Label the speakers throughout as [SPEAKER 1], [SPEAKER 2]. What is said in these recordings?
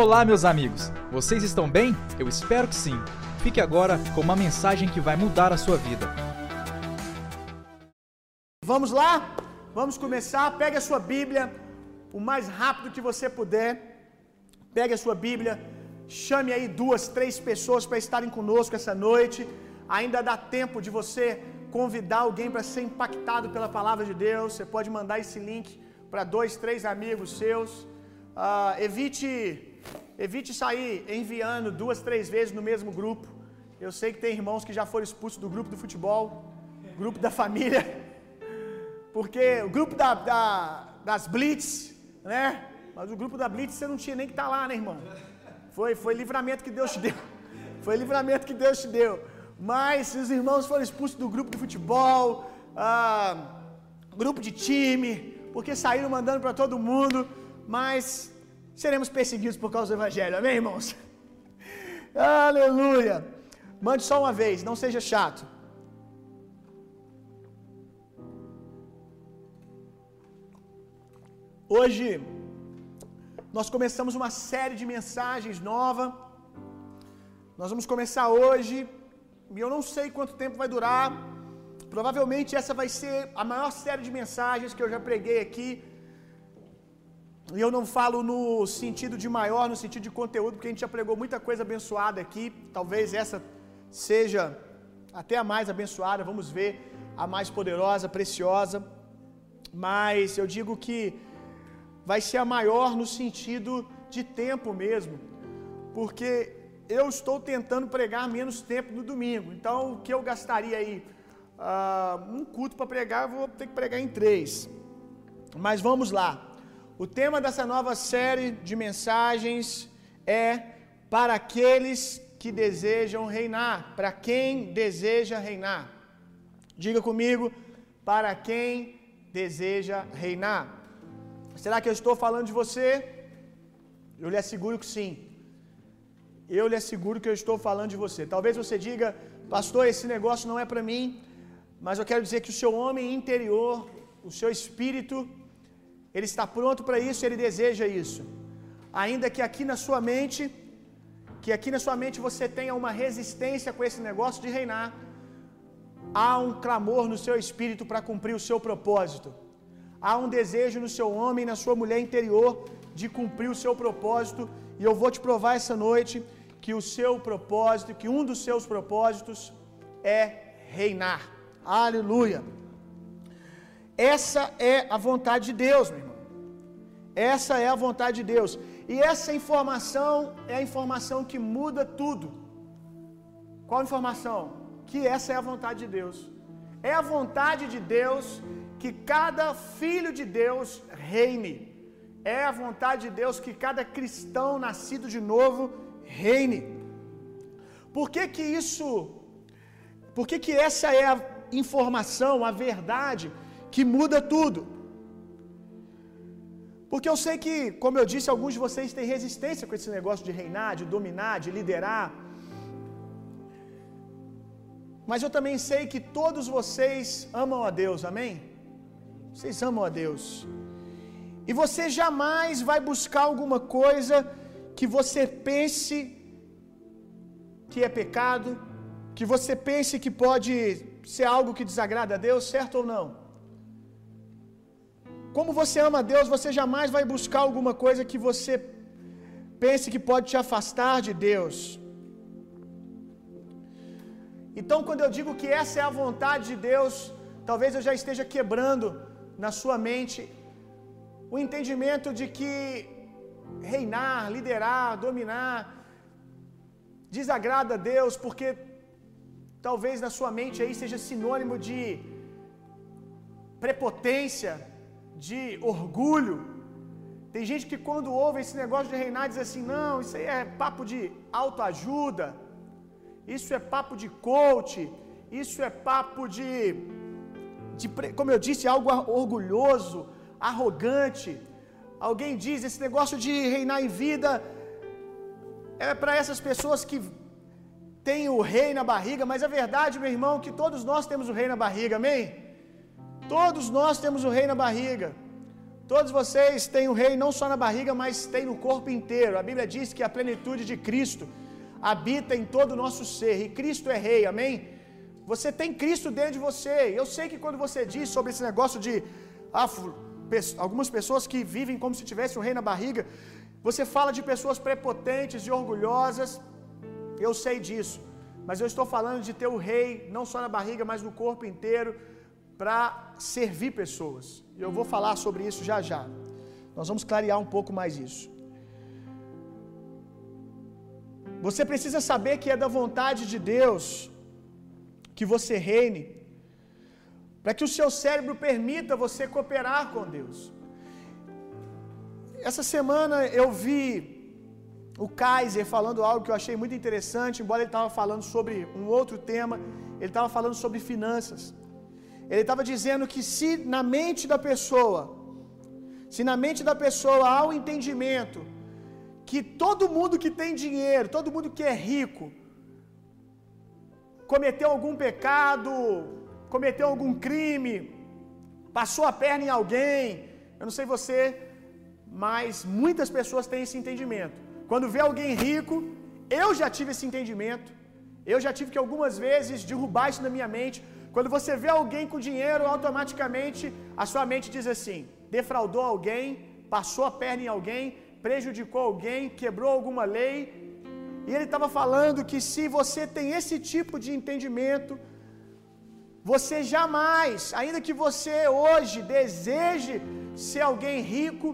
[SPEAKER 1] Olá, meus amigos! Vocês estão bem? Eu espero que sim. Fique agora com uma mensagem que vai mudar a sua vida.
[SPEAKER 2] Vamos lá? Vamos começar. Pegue a sua Bíblia o mais rápido que você puder. Pegue a sua Bíblia. Chame aí duas, três pessoas para estarem conosco essa noite. Ainda dá tempo de você convidar alguém para ser impactado pela palavra de Deus. Você pode mandar esse link para dois, três amigos seus. Uh, evite, evite sair enviando duas, três vezes no mesmo grupo. Eu sei que tem irmãos que já foram expulsos do grupo do futebol, grupo da família, porque o grupo da, da, das Blitz, né? Mas o grupo da Blitz você não tinha nem que estar tá lá, né, irmão? Foi, foi livramento que Deus te deu. Foi livramento que Deus te deu. Mas os irmãos foram expulsos do grupo de futebol, ah, grupo de time, porque saíram mandando para todo mundo, mas seremos perseguidos por causa do Evangelho, amém, irmãos? Aleluia! Mande só uma vez, não seja chato. Hoje nós começamos uma série de mensagens nova. Nós vamos começar hoje, e eu não sei quanto tempo vai durar. Provavelmente essa vai ser a maior série de mensagens que eu já preguei aqui. E eu não falo no sentido de maior, no sentido de conteúdo, porque a gente já pregou muita coisa abençoada aqui. Talvez essa seja até a mais abençoada, vamos ver a mais poderosa, preciosa. Mas eu digo que vai ser a maior no sentido de tempo mesmo, porque eu estou tentando pregar menos tempo no domingo. Então, o que eu gastaria aí? Uh, um culto para pregar, eu vou ter que pregar em três. Mas vamos lá. O tema dessa nova série de mensagens é para aqueles que desejam reinar. Para quem deseja reinar. Diga comigo, para quem deseja reinar. Será que eu estou falando de você? Eu lhe asseguro que sim. Eu lhe asseguro que eu estou falando de você. Talvez você diga, pastor, esse negócio não é para mim, mas eu quero dizer que o seu homem interior, o seu espírito, ele está pronto para isso, ele deseja isso. Ainda que aqui na sua mente, que aqui na sua mente você tenha uma resistência com esse negócio de reinar, há um clamor no seu espírito para cumprir o seu propósito. Há um desejo no seu homem na sua mulher interior de cumprir o seu propósito, e eu vou te provar essa noite que o seu propósito, que um dos seus propósitos é reinar. Aleluia. Essa é a vontade de Deus, meu irmão. Essa é a vontade de Deus. E essa informação é a informação que muda tudo. Qual informação? Que essa é a vontade de Deus. É a vontade de Deus que cada filho de Deus reine. É a vontade de Deus que cada cristão nascido de novo reine. Por que que isso Por que que essa é a informação, a verdade que muda tudo? Porque eu sei que, como eu disse, alguns de vocês têm resistência com esse negócio de reinar, de dominar, de liderar. Mas eu também sei que todos vocês amam a Deus, amém? Vocês amam a Deus. E você jamais vai buscar alguma coisa que você pense que é pecado, que você pense que pode ser algo que desagrada a Deus, certo ou não? Como você ama a Deus, você jamais vai buscar alguma coisa que você pense que pode te afastar de Deus. Então, quando eu digo que essa é a vontade de Deus, talvez eu já esteja quebrando na sua mente o entendimento de que reinar, liderar, dominar desagrada a Deus, porque talvez na sua mente aí seja sinônimo de prepotência, de orgulho. Tem gente que quando ouve esse negócio de reinar diz assim: "Não, isso aí é papo de autoajuda. Isso é papo de coach. Isso é papo de de, como eu disse, algo orgulhoso, arrogante. Alguém diz: esse negócio de reinar em vida é para essas pessoas que têm o rei na barriga, mas a verdade, meu irmão, é que todos nós temos o rei na barriga, amém? Todos nós temos o rei na barriga. Todos vocês têm o rei não só na barriga, mas têm no corpo inteiro. A Bíblia diz que a plenitude de Cristo habita em todo o nosso ser, e Cristo é rei, amém? Você tem Cristo dentro de você. Eu sei que quando você diz sobre esse negócio de ah, algumas pessoas que vivem como se tivesse um rei na barriga, você fala de pessoas prepotentes e orgulhosas. Eu sei disso. Mas eu estou falando de ter o rei não só na barriga, mas no corpo inteiro para servir pessoas. E eu vou falar sobre isso já já. Nós vamos clarear um pouco mais isso. Você precisa saber que é da vontade de Deus que você reine, para que o seu cérebro permita você cooperar com Deus. Essa semana eu vi o Kaiser falando algo que eu achei muito interessante, embora ele estava falando sobre um outro tema, ele estava falando sobre finanças. Ele estava dizendo que se na mente da pessoa, se na mente da pessoa há o um entendimento que todo mundo que tem dinheiro, todo mundo que é rico, cometeu algum pecado, cometeu algum crime, passou a perna em alguém, eu não sei você, mas muitas pessoas têm esse entendimento. Quando vê alguém rico, eu já tive esse entendimento. Eu já tive que algumas vezes derrubar isso na minha mente. Quando você vê alguém com dinheiro, automaticamente a sua mente diz assim: defraudou alguém, passou a perna em alguém, prejudicou alguém, quebrou alguma lei. E ele estava falando que se você tem esse tipo de entendimento, você jamais, ainda que você hoje deseje ser alguém rico,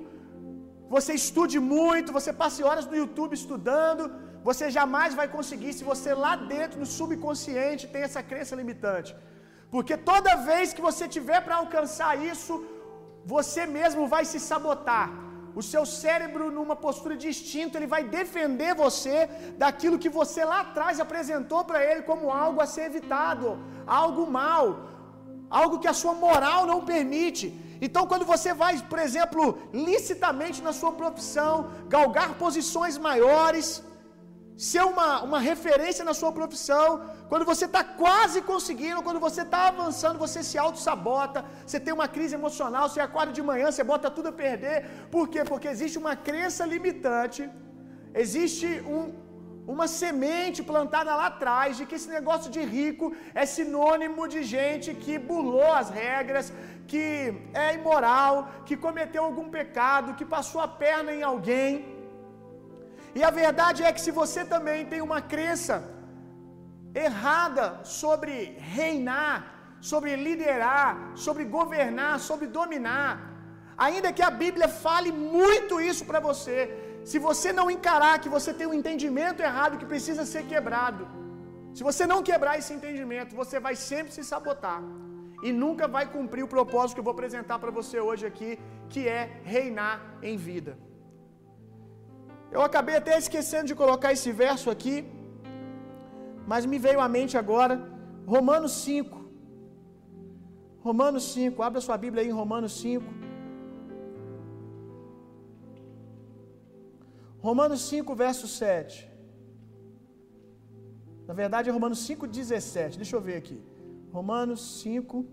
[SPEAKER 2] você estude muito, você passe horas no YouTube estudando, você jamais vai conseguir se você lá dentro, no subconsciente, tem essa crença limitante. Porque toda vez que você tiver para alcançar isso, você mesmo vai se sabotar. O seu cérebro, numa postura de instinto, ele vai defender você daquilo que você lá atrás apresentou para ele como algo a ser evitado, algo mal, algo que a sua moral não permite. Então, quando você vai, por exemplo, licitamente na sua profissão, galgar posições maiores, ser uma, uma referência na sua profissão, quando você está quase conseguindo, quando você está avançando, você se auto-sabota, você tem uma crise emocional, você acorda de manhã, você bota tudo a perder. Por quê? Porque existe uma crença limitante, existe um, uma semente plantada lá atrás de que esse negócio de rico é sinônimo de gente que burlou as regras, que é imoral, que cometeu algum pecado, que passou a perna em alguém. E a verdade é que se você também tem uma crença errada sobre reinar, sobre liderar, sobre governar, sobre dominar, ainda que a Bíblia fale muito isso para você, se você não encarar que você tem um entendimento errado que precisa ser quebrado, se você não quebrar esse entendimento, você vai sempre se sabotar e nunca vai cumprir o propósito que eu vou apresentar para você hoje aqui, que é reinar em vida. Eu acabei até esquecendo de colocar esse verso aqui, mas me veio à mente agora Romanos 5. Romanos 5, abra sua Bíblia aí em Romanos 5. Romanos 5, verso 7. Na verdade é Romanos 5, 17. Deixa eu ver aqui. Romanos 5.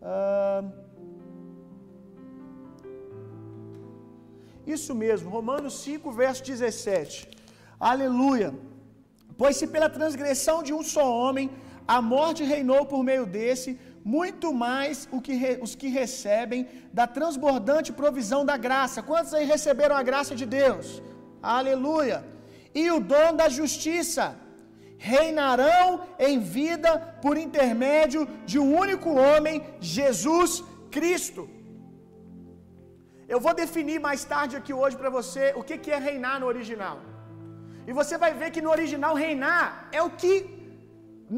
[SPEAKER 2] Uh, isso mesmo, Romanos 5, verso 17. Aleluia. Pois se pela transgressão de um só homem a morte reinou por meio desse, muito mais que re, os que recebem da transbordante provisão da graça. Quantos aí receberam a graça de Deus? Aleluia. E o dom da justiça reinarão em vida por intermédio de um único homem, Jesus Cristo. Eu vou definir mais tarde aqui hoje para você o que é reinar no original. E você vai ver que no original reinar é o que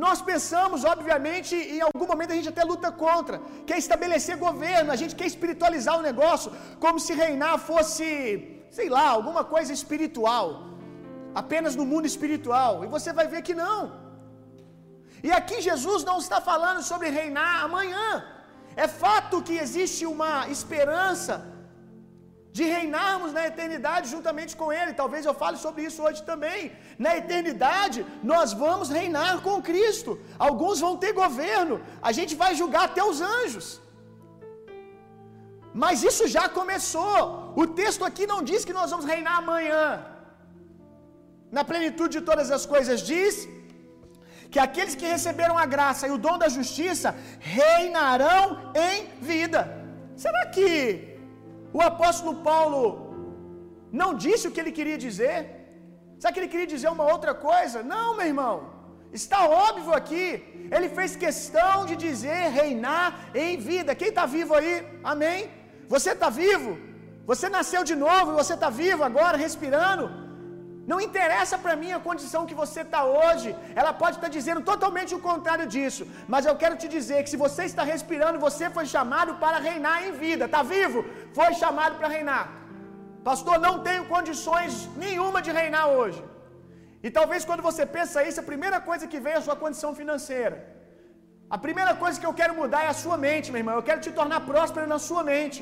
[SPEAKER 2] nós pensamos, obviamente, e em algum momento a gente até luta contra, que é estabelecer governo, a gente quer espiritualizar o negócio, como se reinar fosse, sei lá, alguma coisa espiritual, apenas no mundo espiritual. E você vai ver que não. E aqui Jesus não está falando sobre reinar amanhã. É fato que existe uma esperança de reinarmos na eternidade juntamente com Ele. Talvez eu fale sobre isso hoje também. Na eternidade, nós vamos reinar com Cristo. Alguns vão ter governo, a gente vai julgar até os anjos. Mas isso já começou. O texto aqui não diz que nós vamos reinar amanhã. Na plenitude de todas as coisas diz que aqueles que receberam a graça e o dom da justiça reinarão em vida. Será que o apóstolo Paulo não disse o que ele queria dizer? Será que ele queria dizer uma outra coisa? Não, meu irmão. Está óbvio aqui. Ele fez questão de dizer reinar em vida. Quem está vivo aí? Amém? Você está vivo? Você nasceu de novo, você está vivo agora, respirando. Não interessa para mim a condição que você está hoje, ela pode estar tá dizendo totalmente o contrário disso, mas eu quero te dizer que se você está respirando, você foi chamado para reinar em vida, está vivo? Foi chamado para reinar. Pastor, não tenho condições nenhuma de reinar hoje. E talvez quando você pensa isso, a primeira coisa que vem é a sua condição financeira. A primeira coisa que eu quero mudar é a sua mente, meu irmão. Eu quero te tornar próspero na sua mente.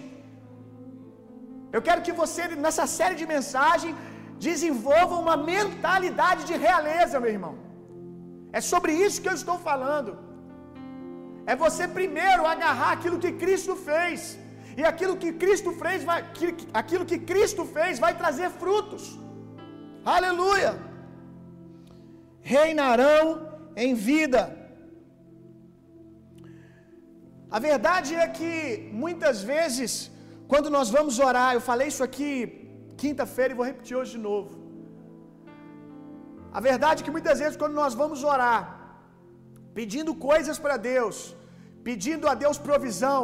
[SPEAKER 2] Eu quero que você, nessa série de mensagens, desenvolva uma mentalidade de realeza, meu irmão. É sobre isso que eu estou falando. É você primeiro agarrar aquilo que Cristo fez. E aquilo que Cristo fez vai, aquilo que Cristo fez vai trazer frutos. Aleluia! Reinarão em vida. A verdade é que muitas vezes, quando nós vamos orar, eu falei isso aqui quinta-feira e vou repetir hoje de novo. A verdade é que muitas vezes, quando nós vamos orar, pedindo coisas para Deus, pedindo a Deus provisão,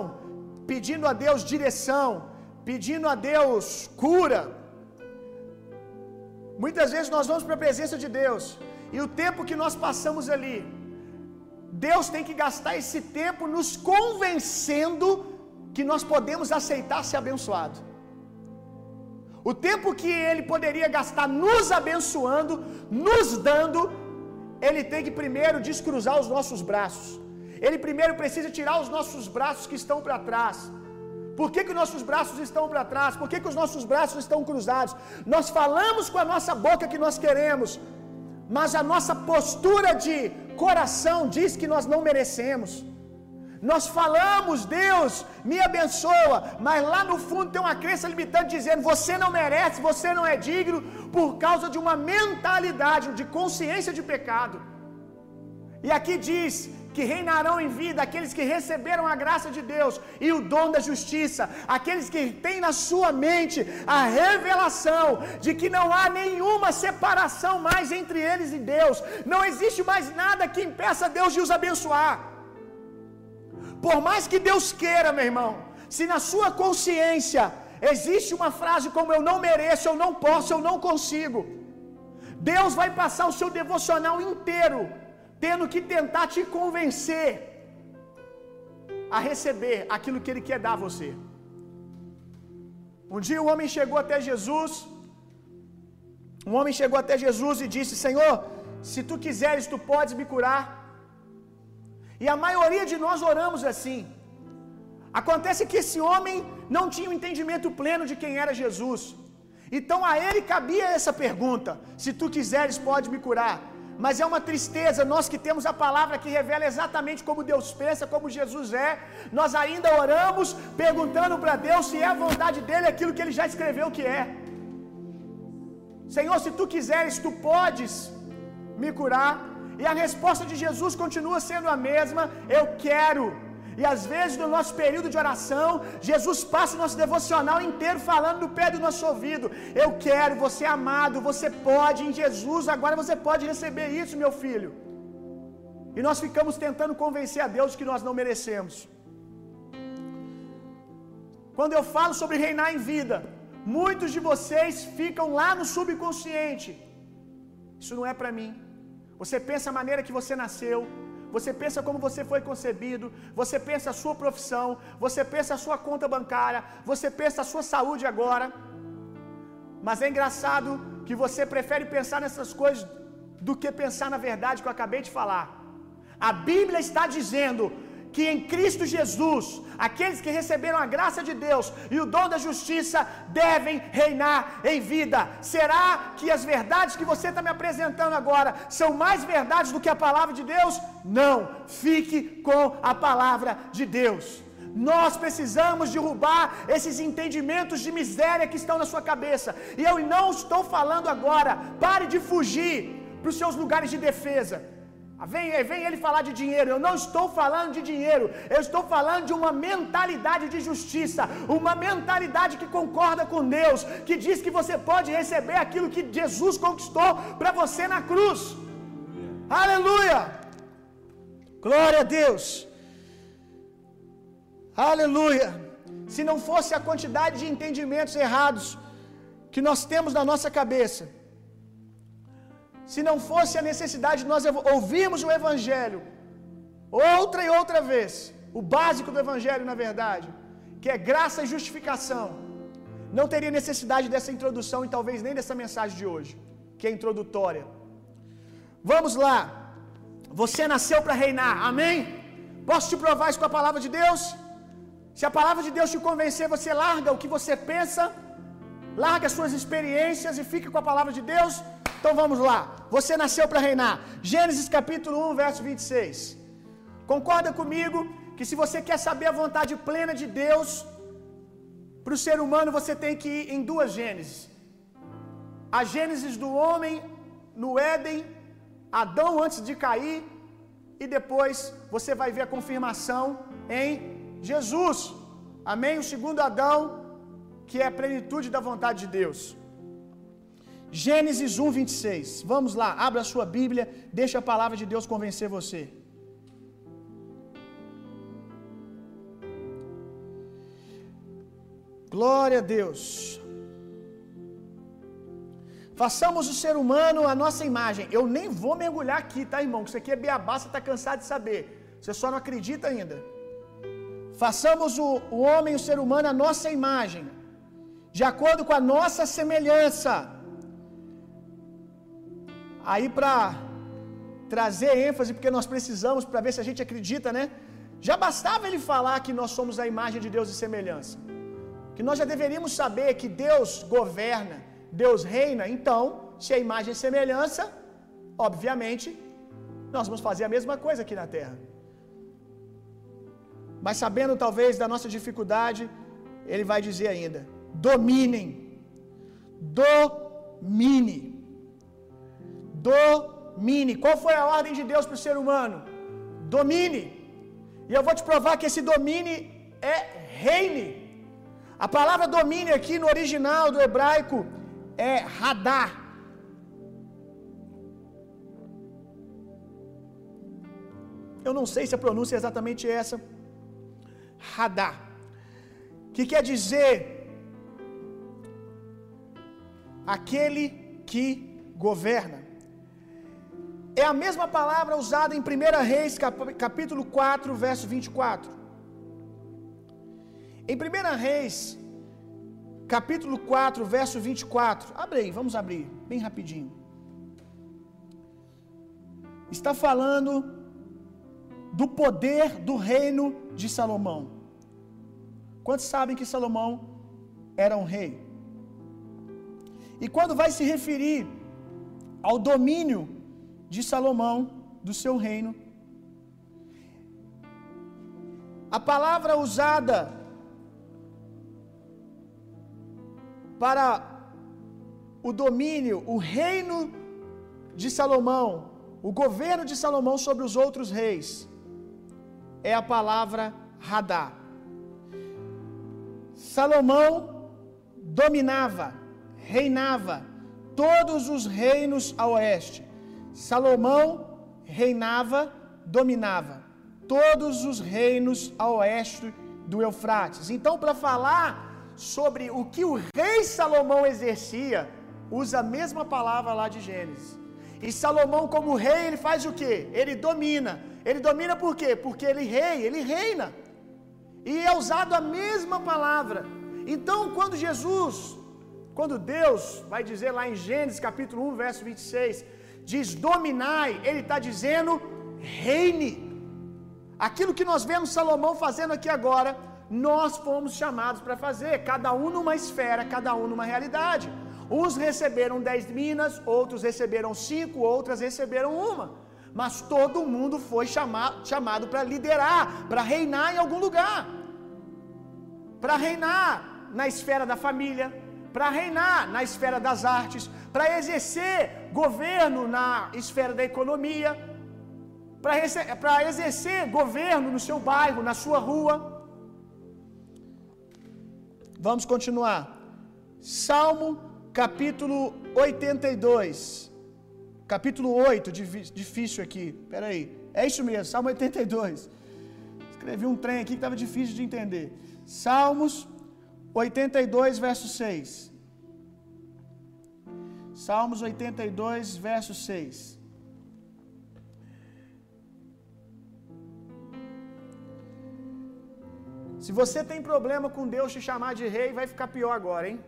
[SPEAKER 2] pedindo a Deus direção, pedindo a Deus cura, muitas vezes nós vamos para a presença de Deus, e o tempo que nós passamos ali, Deus tem que gastar esse tempo nos convencendo que nós podemos aceitar ser abençoado. O tempo que ele poderia gastar nos abençoando, nos dando, ele tem que primeiro descruzar os nossos braços. Ele primeiro precisa tirar os nossos braços que estão para trás. Por que, que nossos braços estão para trás? Por que, que os nossos braços estão cruzados? Nós falamos com a nossa boca que nós queremos, mas a nossa postura de coração diz que nós não merecemos. Nós falamos, Deus me abençoa, mas lá no fundo tem uma crença limitante dizendo: você não merece, você não é digno, por causa de uma mentalidade de consciência de pecado. E aqui diz que reinarão em vida aqueles que receberam a graça de Deus e o dom da justiça, aqueles que têm na sua mente a revelação de que não há nenhuma separação mais entre eles e Deus, não existe mais nada que impeça Deus de os abençoar. Por mais que Deus queira, meu irmão, se na sua consciência existe uma frase como eu não mereço, eu não posso, eu não consigo, Deus vai passar o seu devocional inteiro tendo que tentar te convencer a receber aquilo que Ele quer dar a você. Um dia o um homem chegou até Jesus, um homem chegou até Jesus e disse: Senhor, se tu quiseres, tu podes me curar. E a maioria de nós oramos assim. Acontece que esse homem não tinha um entendimento pleno de quem era Jesus. Então a ele cabia essa pergunta: se tu quiseres, pode me curar. Mas é uma tristeza, nós que temos a palavra que revela exatamente como Deus pensa, como Jesus é, nós ainda oramos perguntando para Deus se é a vontade dele aquilo que ele já escreveu que é. Senhor, se tu quiseres, tu podes me curar. E a resposta de Jesus continua sendo a mesma: eu quero. E às vezes no nosso período de oração, Jesus passa o nosso devocional inteiro falando no pé do nosso ouvido: Eu quero, você é amado, você pode em Jesus, agora você pode receber isso, meu filho. E nós ficamos tentando convencer a Deus que nós não merecemos. Quando eu falo sobre reinar em vida, muitos de vocês ficam lá no subconsciente. Isso não é para mim. Você pensa a maneira que você nasceu, você pensa como você foi concebido, você pensa a sua profissão, você pensa a sua conta bancária, você pensa a sua saúde agora. Mas é engraçado que você prefere pensar nessas coisas do que pensar na verdade que eu acabei de falar. A Bíblia está dizendo que em Cristo Jesus, aqueles que receberam a graça de Deus e o dom da justiça devem reinar em vida. Será que as verdades que você está me apresentando agora são mais verdades do que a palavra de Deus? Não. Fique com a palavra de Deus. Nós precisamos derrubar esses entendimentos de miséria que estão na sua cabeça. E eu não estou falando agora, pare de fugir para os seus lugares de defesa. Ah, vem, vem ele falar de dinheiro. Eu não estou falando de dinheiro. Eu estou falando de uma mentalidade de justiça, uma mentalidade que concorda com Deus, que diz que você pode receber aquilo que Jesus conquistou para você na cruz. Aleluia! Glória a Deus. Aleluia. Se não fosse a quantidade de entendimentos errados que nós temos na nossa cabeça, se não fosse a necessidade de nós ouvirmos o Evangelho outra e outra vez, o básico do Evangelho, na verdade, que é graça e justificação, não teria necessidade dessa introdução e talvez nem dessa mensagem de hoje, que é introdutória. Vamos lá. Você nasceu para reinar, amém? Posso te provar isso com a palavra de Deus? Se a palavra de Deus te convencer, você larga o que você pensa, larga as suas experiências e fica com a palavra de Deus. Então vamos lá. Você nasceu para reinar. Gênesis capítulo 1, verso 26. Concorda comigo que se você quer saber a vontade plena de Deus para o ser humano, você tem que ir em duas Gênesis. A Gênesis do homem no Éden, Adão antes de cair, e depois você vai ver a confirmação em Jesus. Amém? O segundo Adão, que é a plenitude da vontade de Deus. Gênesis 1, 26. Vamos lá, abra a sua Bíblia, deixa a palavra de Deus convencer você. Glória a Deus. Façamos o ser humano a nossa imagem. Eu nem vou mergulhar aqui, tá, irmão? Que isso aqui é beabá, você está cansado de saber. Você só não acredita ainda. Façamos o, o homem, o ser humano, a nossa imagem, de acordo com a nossa semelhança. Aí, para trazer ênfase, porque nós precisamos, para ver se a gente acredita, né? Já bastava ele falar que nós somos a imagem de Deus e semelhança. Que nós já deveríamos saber que Deus governa, Deus reina. Então, se a imagem é semelhança, obviamente, nós vamos fazer a mesma coisa aqui na terra. Mas sabendo talvez da nossa dificuldade, ele vai dizer ainda: dominem, domine, domine. Qual foi a ordem de Deus para o ser humano? Domine. E eu vou te provar que esse domine é reine. A palavra domine aqui no original do hebraico é radar. Eu não sei se a pronúncia é exatamente essa. Radar. Que quer dizer aquele que governa. É a mesma palavra usada em 1 Reis, capítulo 4, verso 24. Em 1 Reis, capítulo 4, verso 24. Abre aí, vamos abrir, bem rapidinho. Está falando do poder do reino de Salomão. Quantos sabem que Salomão era um rei? E quando vai se referir ao domínio de Salomão, do seu reino, a palavra usada para o domínio, o reino de Salomão, o governo de Salomão sobre os outros reis, é a palavra Radá. Salomão dominava, reinava todos os reinos a oeste. Salomão reinava, dominava todos os reinos a oeste do Eufrates. Então, para falar sobre o que o rei Salomão exercia, usa a mesma palavra lá de Gênesis. E Salomão, como rei, ele faz o que? Ele domina. Ele domina por quê? Porque ele rei, ele reina. E é usado a mesma palavra. Então, quando Jesus, quando Deus vai dizer lá em Gênesis capítulo 1, verso 26, diz dominai, ele está dizendo reine. Aquilo que nós vemos Salomão fazendo aqui agora, nós fomos chamados para fazer, cada um numa esfera, cada um numa realidade. Uns receberam dez minas, outros receberam cinco, outras receberam uma. Mas todo mundo foi chamado, chamado para liderar, para reinar em algum lugar. para reinar na esfera da família, para reinar na esfera das artes, para exercer governo na esfera da economia, para exercer governo no seu bairro, na sua rua. Vamos continuar. Salmo capítulo 82. Capítulo 8, difícil aqui. Espera aí. É isso mesmo, Salmo 82. Escrevi um trem aqui que estava difícil de entender. Salmos 82, verso 6. Salmos 82, verso 6. Se você tem problema com Deus te chamar de rei, vai ficar pior agora, hein?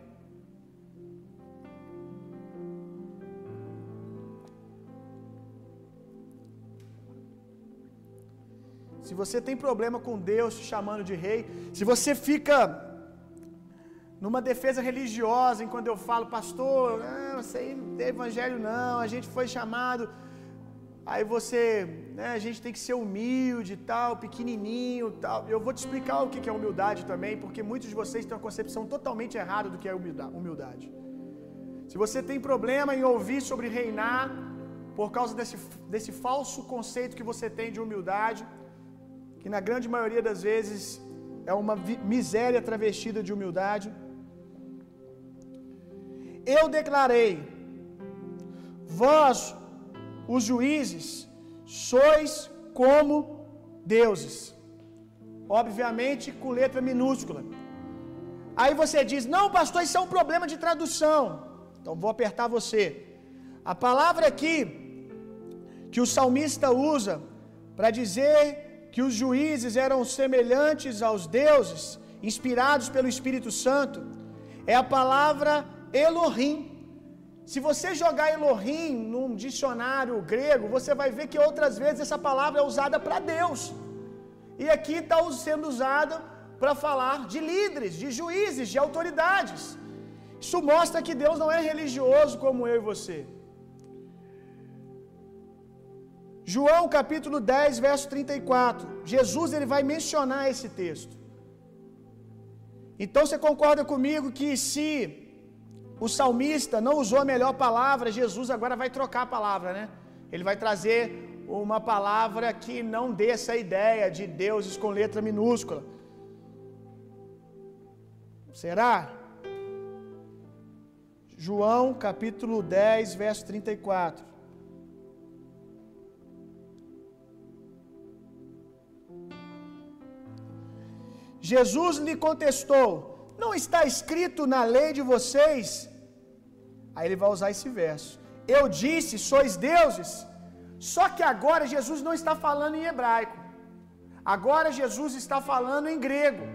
[SPEAKER 2] Se você tem problema com Deus te chamando de rei, se você fica numa defesa religiosa, enquanto eu falo, pastor, não, aí não tem evangelho não, a gente foi chamado, aí você, né, a gente tem que ser humilde e tal, pequenininho tal. Eu vou te explicar o que é humildade também, porque muitos de vocês têm uma concepção totalmente errada do que é humildade. Se você tem problema em ouvir sobre reinar, por causa desse, desse falso conceito que você tem de humildade, que na grande maioria das vezes é uma miséria travestida de humildade. Eu declarei: Vós, os juízes, sois como deuses. Obviamente com letra minúscula. Aí você diz: Não, pastor, isso é um problema de tradução. Então vou apertar você. A palavra aqui que o salmista usa para dizer que os juízes eram semelhantes aos deuses, inspirados pelo Espírito Santo, é a palavra Elohim. Se você jogar Elohim num dicionário grego, você vai ver que outras vezes essa palavra é usada para Deus. E aqui está sendo usada para falar de líderes, de juízes, de autoridades. Isso mostra que Deus não é religioso como eu e você. João capítulo 10, verso 34. Jesus ele vai mencionar esse texto. Então você concorda comigo que se o salmista não usou a melhor palavra, Jesus agora vai trocar a palavra, né? Ele vai trazer uma palavra que não dê essa ideia de deuses com letra minúscula. Será? João capítulo 10, verso 34. Jesus lhe contestou: Não está escrito na lei de vocês? Aí ele vai usar esse verso. Eu disse: Sois deuses. Só que agora Jesus não está falando em hebraico. Agora Jesus está falando em grego.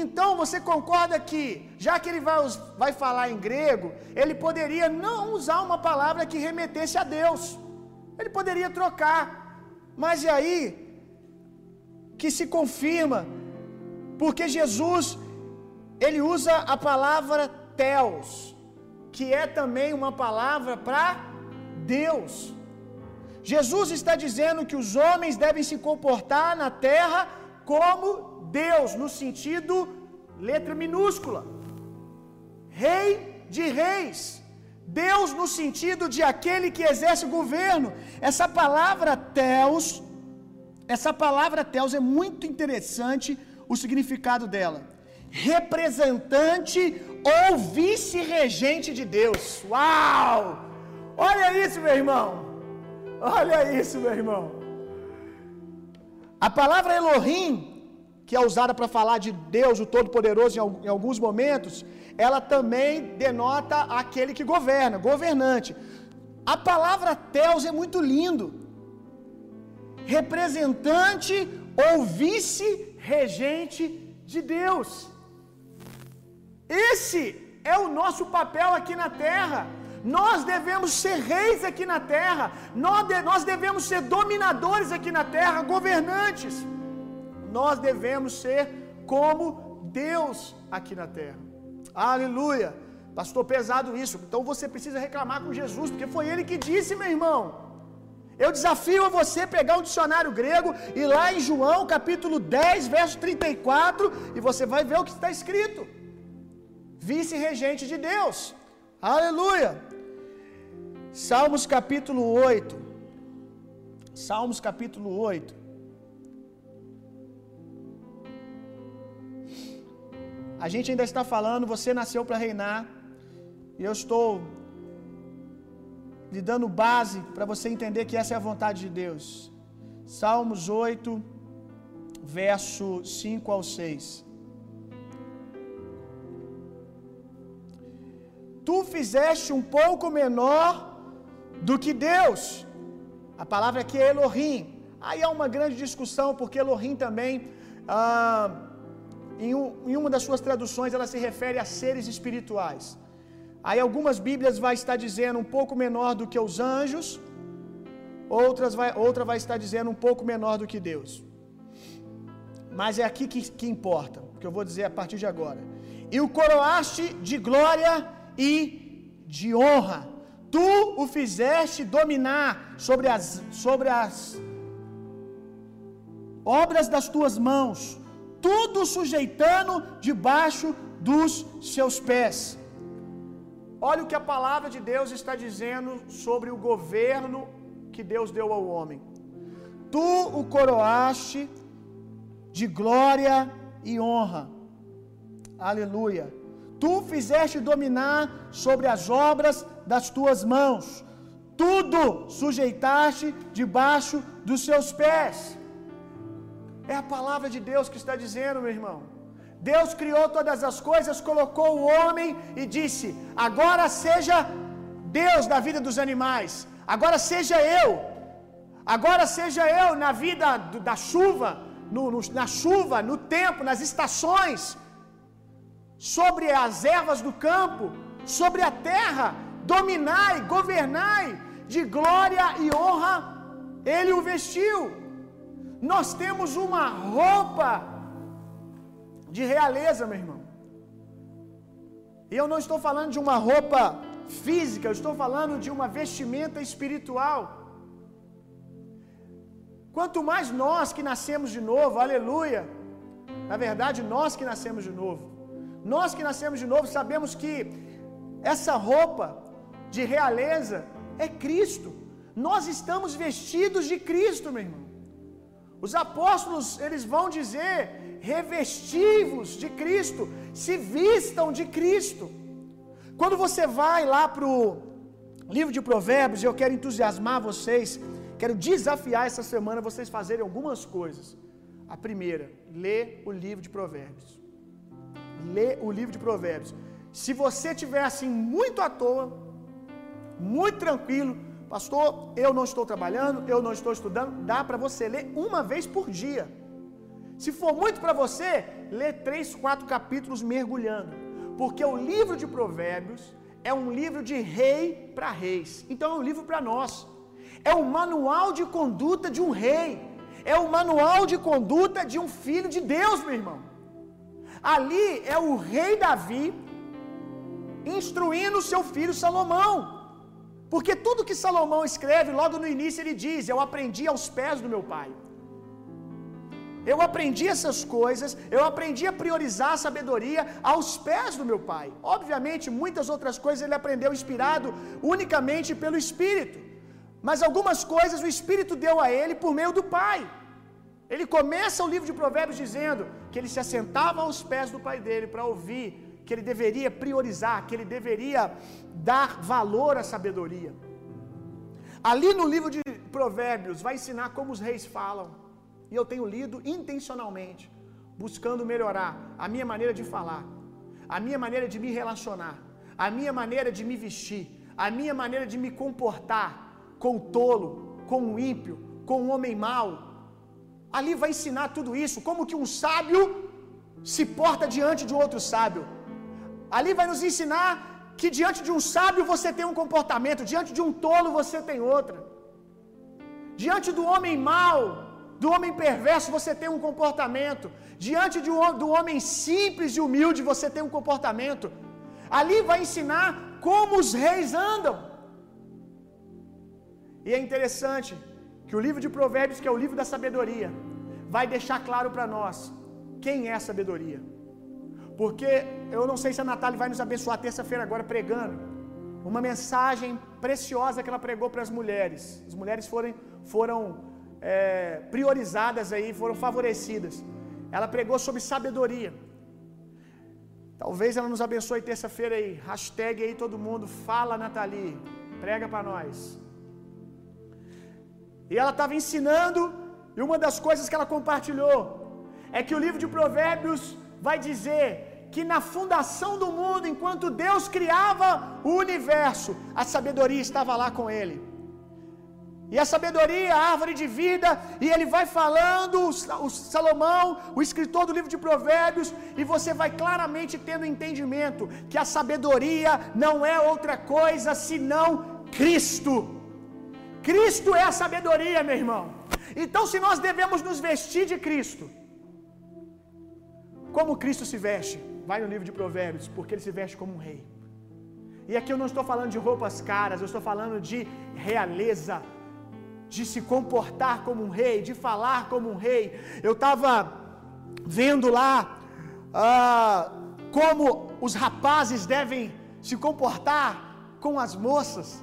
[SPEAKER 2] Então você concorda que, já que ele vai, vai falar em grego, ele poderia não usar uma palavra que remetesse a Deus. Ele poderia trocar. Mas e aí que se confirma porque Jesus ele usa a palavra teos, que é também uma palavra para Deus. Jesus está dizendo que os homens devem se comportar na terra como Deus, no sentido letra minúscula. Rei de reis. Deus no sentido de aquele que exerce governo. Essa palavra teos, essa palavra teos é muito interessante o significado dela: representante ou vice-regente de Deus. Uau! Olha isso, meu irmão. Olha isso, meu irmão. A palavra Elohim, que é usada para falar de Deus, o Todo-Poderoso, em alguns momentos, ela também denota aquele que governa, governante. A palavra Teos é muito lindo. Representante ou vice-regente de Deus. Esse é o nosso papel aqui na terra. Nós devemos ser reis aqui na terra, nós devemos ser dominadores aqui na terra, governantes. Nós devemos ser como Deus aqui na terra. Aleluia. Pastor, pesado isso. Então você precisa reclamar com Jesus, porque foi ele que disse, meu irmão. Eu desafio a você pegar um dicionário grego e lá em João capítulo 10, verso 34, e você vai ver o que está escrito. Vice-regente de Deus. Aleluia. Salmos capítulo 8. Salmos capítulo 8. A gente ainda está falando, você nasceu para reinar. E eu estou lhe dando base para você entender que essa é a vontade de Deus. Salmos 8, verso 5 ao 6. Tu fizeste um pouco menor do que Deus. A palavra aqui é Elohim. Aí há uma grande discussão, porque Elohim também, ah, em, um, em uma das suas traduções, ela se refere a seres espirituais. Aí algumas Bíblias vai estar dizendo um pouco menor do que os anjos, outras vai, outra vai estar dizendo um pouco menor do que Deus. Mas é aqui que, que importa, que eu vou dizer a partir de agora. E o coroaste de glória e de honra. Tu o fizeste dominar sobre as, sobre as obras das tuas mãos, tudo sujeitando debaixo dos seus pés. Olha o que a palavra de Deus está dizendo sobre o governo que Deus deu ao homem. Tu o coroaste de glória e honra. Aleluia. Tu fizeste dominar sobre as obras das tuas mãos. Tudo sujeitaste debaixo dos seus pés. É a palavra de Deus que está dizendo, meu irmão. Deus criou todas as coisas, colocou o homem e disse: Agora seja Deus da vida dos animais, agora seja eu, agora seja eu na vida da chuva, no, no, na chuva, no tempo, nas estações, sobre as ervas do campo, sobre a terra, dominai, governai, de glória e honra, ele o vestiu. Nós temos uma roupa de realeza, meu irmão. E eu não estou falando de uma roupa física, eu estou falando de uma vestimenta espiritual. Quanto mais nós que nascemos de novo, aleluia. Na verdade, nós que nascemos de novo. Nós que nascemos de novo sabemos que essa roupa de realeza é Cristo. Nós estamos vestidos de Cristo, meu irmão. Os apóstolos, eles vão dizer: revestivos de Cristo, se vistam de Cristo. Quando você vai lá para o livro de Provérbios, eu quero entusiasmar vocês, quero desafiar essa semana vocês fazerem algumas coisas. A primeira, lê o livro de Provérbios. Lê o livro de Provérbios. Se você tiver assim muito à toa, muito tranquilo, pastor, eu não estou trabalhando, eu não estou estudando, dá para você ler uma vez por dia. Se for muito para você, lê três, quatro capítulos mergulhando, porque o livro de Provérbios é um livro de rei para reis. Então é um livro para nós. É o manual de conduta de um rei. É o manual de conduta de um filho de Deus, meu irmão. Ali é o rei Davi instruindo seu filho Salomão. Porque tudo que Salomão escreve, logo no início ele diz: Eu aprendi aos pés do meu pai. Eu aprendi essas coisas, eu aprendi a priorizar a sabedoria aos pés do meu pai. Obviamente, muitas outras coisas ele aprendeu inspirado unicamente pelo Espírito. Mas algumas coisas o Espírito deu a ele por meio do pai. Ele começa o livro de Provérbios dizendo que ele se assentava aos pés do pai dele para ouvir que ele deveria priorizar, que ele deveria dar valor à sabedoria. Ali no livro de Provérbios vai ensinar como os reis falam. E eu tenho lido intencionalmente, buscando melhorar a minha maneira de falar, a minha maneira de me relacionar, a minha maneira de me vestir, a minha maneira de me comportar com o tolo, com o ímpio, com o homem mau. Ali vai ensinar tudo isso, como que um sábio se porta diante de outro sábio. Ali vai nos ensinar que diante de um sábio você tem um comportamento, diante de um tolo você tem outra. Diante do homem mau, do homem perverso você tem um comportamento. Diante de um, do homem simples e humilde você tem um comportamento. Ali vai ensinar como os reis andam. E é interessante que o livro de Provérbios, que é o livro da sabedoria, vai deixar claro para nós quem é a sabedoria. Porque eu não sei se a Natália vai nos abençoar terça-feira agora pregando uma mensagem preciosa que ela pregou para as mulheres. As mulheres foram, foram é, priorizadas aí, foram favorecidas. Ela pregou sobre sabedoria. Talvez ela nos abençoe terça-feira aí. Hashtag aí todo mundo. Fala, Nathalie. Prega para nós. E ela estava ensinando, e uma das coisas que ela compartilhou é que o livro de Provérbios vai dizer que na fundação do mundo, enquanto Deus criava o universo, a sabedoria estava lá com ele. E a sabedoria, a árvore de vida, e ele vai falando, o Salomão, o escritor do livro de Provérbios, e você vai claramente tendo entendimento que a sabedoria não é outra coisa senão Cristo. Cristo é a sabedoria, meu irmão. Então, se nós devemos nos vestir de Cristo, como Cristo se veste? Vai no livro de Provérbios, porque ele se veste como um rei. E aqui eu não estou falando de roupas caras, eu estou falando de realeza, de se comportar como um rei, de falar como um rei. Eu estava vendo lá ah, como os rapazes devem se comportar com as moças,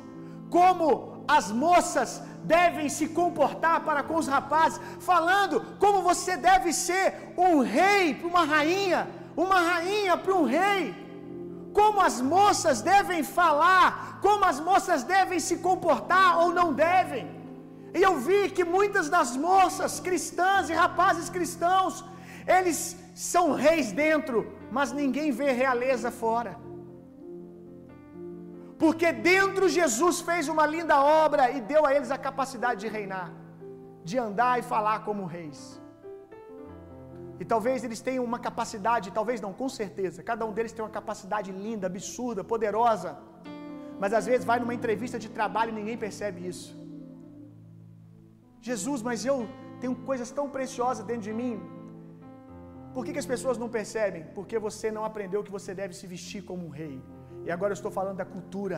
[SPEAKER 2] como as moças devem se comportar para com os rapazes, falando como você deve ser um rei para uma rainha, uma rainha para um rei, como as moças devem falar, como as moças devem se comportar ou não devem. E eu vi que muitas das moças cristãs e rapazes cristãos, eles são reis dentro, mas ninguém vê realeza fora. Porque dentro Jesus fez uma linda obra e deu a eles a capacidade de reinar, de andar e falar como reis. E talvez eles tenham uma capacidade, talvez não, com certeza, cada um deles tem uma capacidade linda, absurda, poderosa. Mas às vezes vai numa entrevista de trabalho e ninguém percebe isso. Jesus, mas eu tenho coisas tão preciosas dentro de mim. Por que, que as pessoas não percebem? Porque você não aprendeu que você deve se vestir como um rei. E agora eu estou falando da cultura.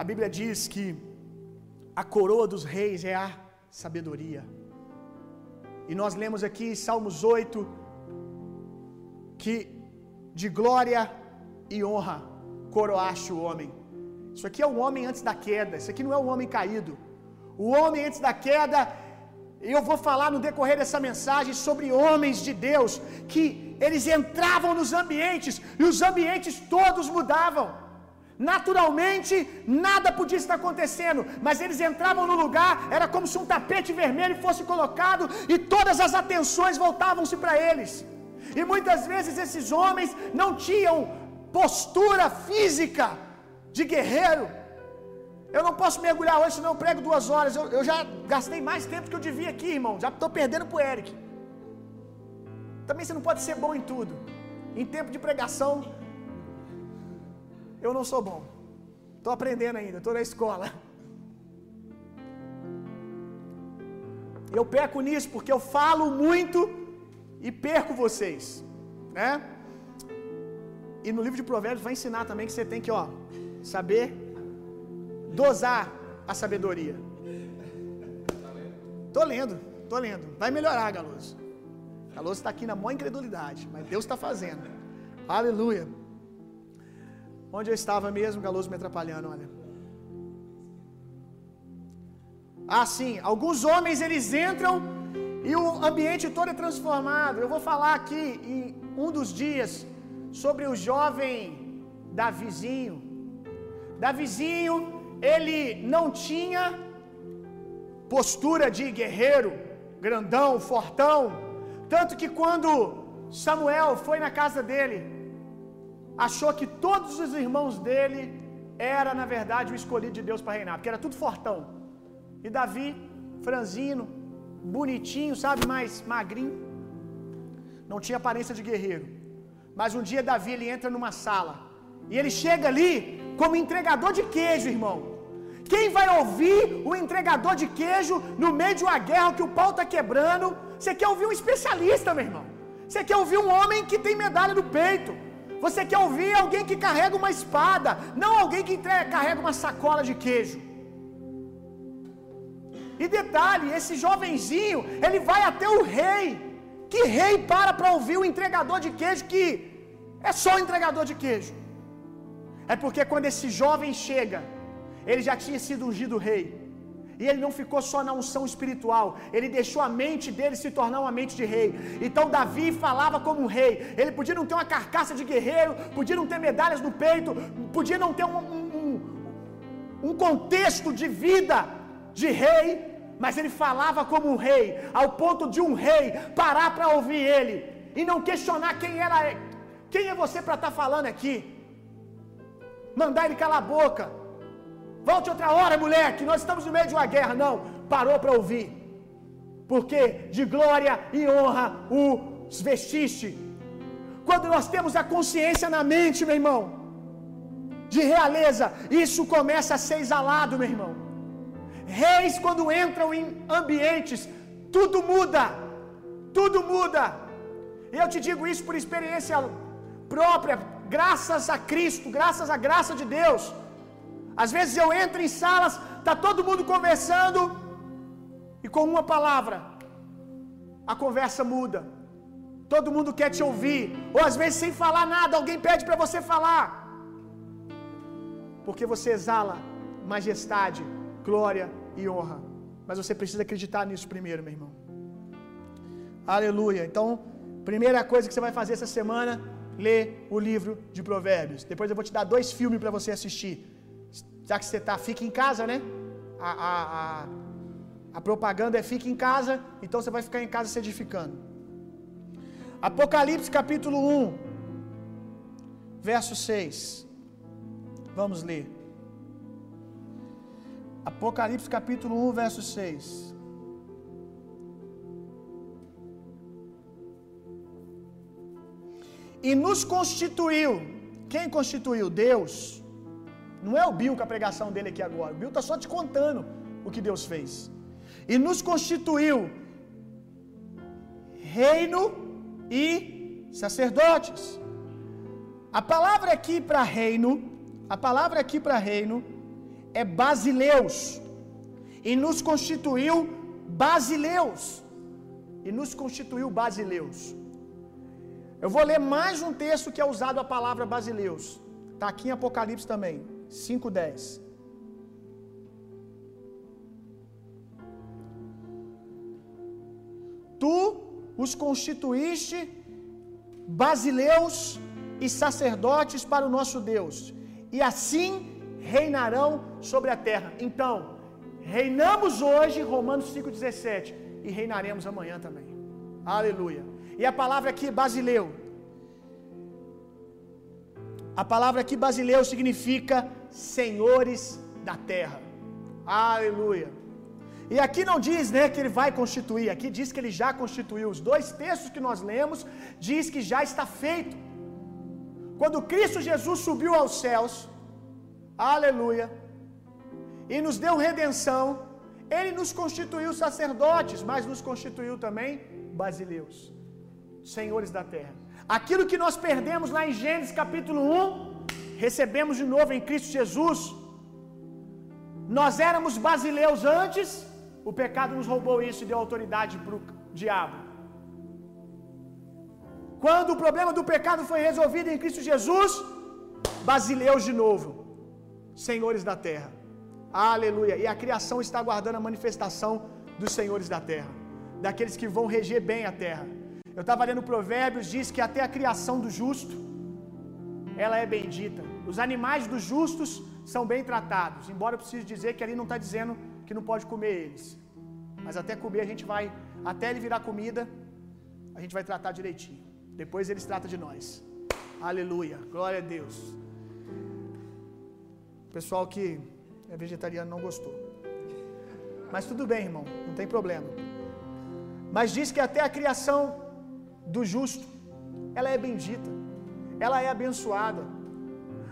[SPEAKER 2] A Bíblia diz que a coroa dos reis é a sabedoria. E nós lemos aqui Salmos 8 que de glória e honra coroaste o homem. Isso aqui é o homem antes da queda. Isso aqui não é o homem caído. O homem antes da queda, eu vou falar no decorrer dessa mensagem sobre homens de Deus que eles entravam nos ambientes e os ambientes todos mudavam. Naturalmente, nada podia estar acontecendo, mas eles entravam no lugar, era como se um tapete vermelho fosse colocado e todas as atenções voltavam-se para eles. E muitas vezes esses homens não tinham postura física de guerreiro. Eu não posso mergulhar hoje, senão eu prego duas horas. Eu, eu já gastei mais tempo que eu devia aqui, irmão. Já estou perdendo para o Eric. Também você não pode ser bom em tudo. Em tempo de pregação, eu não sou bom. Estou aprendendo ainda, estou na escola. Eu peco nisso porque eu falo muito e perco vocês, né? E no livro de Provérbios vai ensinar também que você tem que, ó, saber dosar a sabedoria. Tô lendo, tô lendo. Vai melhorar, Galoso. Galoso está aqui na maior incredulidade, mas Deus está fazendo. Aleluia. Onde eu estava mesmo, Galoso me atrapalhando, olha. Ah, sim. Alguns homens eles entram e o ambiente todo é transformado. Eu vou falar aqui em um dos dias sobre o jovem Davizinho. Davizinho, ele não tinha postura de guerreiro, grandão, fortão, tanto que quando Samuel foi na casa dele, achou que todos os irmãos dele era na verdade o escolhido de Deus para reinar, porque era tudo fortão. E Davi, franzino, bonitinho, sabe, mais magrinho, não tinha aparência de guerreiro. Mas um dia Davi ele entra numa sala e ele chega ali como entregador de queijo, irmão. Quem vai ouvir o entregador de queijo no meio de uma guerra que o pau está quebrando? Você quer ouvir um especialista, meu irmão. Você quer ouvir um homem que tem medalha no peito. Você quer ouvir alguém que carrega uma espada, não alguém que carrega uma sacola de queijo. E detalhe, esse jovenzinho, ele vai até o rei. Que rei para para ouvir o entregador de queijo que é só o entregador de queijo? É porque quando esse jovem chega, ele já tinha sido ungido rei. E ele não ficou só na unção espiritual, ele deixou a mente dele se tornar uma mente de rei. Então Davi falava como um rei. Ele podia não ter uma carcaça de guerreiro, podia não ter medalhas no peito, podia não ter um, um, um contexto de vida de rei, mas ele falava como um rei, ao ponto de um rei parar para ouvir ele e não questionar quem era, quem é você para estar tá falando aqui. Mandar ele calar a boca. Volte outra hora, moleque. Nós estamos no meio de uma guerra. Não, parou para ouvir. Porque de glória e honra os vestiste. Quando nós temos a consciência na mente, meu irmão, de realeza, isso começa a ser exalado, meu irmão. Reis, quando entram em ambientes, tudo muda. Tudo muda. E eu te digo isso por experiência própria, graças a Cristo, graças à graça de Deus. Às vezes eu entro em salas, tá todo mundo conversando e com uma palavra a conversa muda. Todo mundo quer te ouvir, ou às vezes sem falar nada, alguém pede para você falar. Porque você exala majestade, glória e honra. Mas você precisa acreditar nisso primeiro, meu irmão. Aleluia. Então, primeira coisa que você vai fazer essa semana, ler o livro de Provérbios. Depois eu vou te dar dois filmes para você assistir. Já que você está, fica em casa, né? A, a, a, a propaganda é fica em casa, então você vai ficar em casa se edificando. Apocalipse capítulo 1, verso 6. Vamos ler. Apocalipse capítulo 1, verso 6. E nos constituiu. Quem constituiu? Deus. Não é o Bill com a pregação dele aqui agora. O Bill está só te contando o que Deus fez. E nos constituiu reino e sacerdotes. A palavra aqui para reino, a palavra aqui para reino é basileus. E nos constituiu basileus. E nos constituiu basileus. Eu vou ler mais um texto que é usado a palavra basileus. Está aqui em Apocalipse também. 5:10. Tu os constituíste basileus e sacerdotes para o nosso Deus, e assim reinarão sobre a terra. Então, reinamos hoje, Romanos 5,17, e reinaremos amanhã também. Aleluia. E a palavra aqui, basileu. A palavra aqui, basileu, significa senhores da terra. Aleluia. E aqui não diz, né, que ele vai constituir, aqui diz que ele já constituiu. Os dois textos que nós lemos diz que já está feito. Quando Cristo Jesus subiu aos céus, aleluia, e nos deu redenção, ele nos constituiu sacerdotes, mas nos constituiu também basileus, senhores da terra. Aquilo que nós perdemos lá em Gênesis capítulo 1, recebemos de novo em Cristo Jesus. Nós éramos basileus antes, o pecado nos roubou isso e deu autoridade para o diabo. Quando o problema do pecado foi resolvido em Cristo Jesus, basileus de novo, senhores da terra. Aleluia. E a criação está aguardando a manifestação dos senhores da terra, daqueles que vão reger bem a terra. Eu estava lendo Provérbios, diz que até a criação do justo, ela é bendita. Os animais dos justos são bem tratados, embora eu precise dizer que ali não está dizendo que não pode comer eles. Mas até comer a gente vai, até ele virar comida, a gente vai tratar direitinho. Depois eles tratam de nós. Aleluia, glória a Deus. Pessoal que é vegetariano não gostou. Mas tudo bem, irmão, não tem problema. Mas diz que até a criação do justo, ela é bendita, ela é abençoada.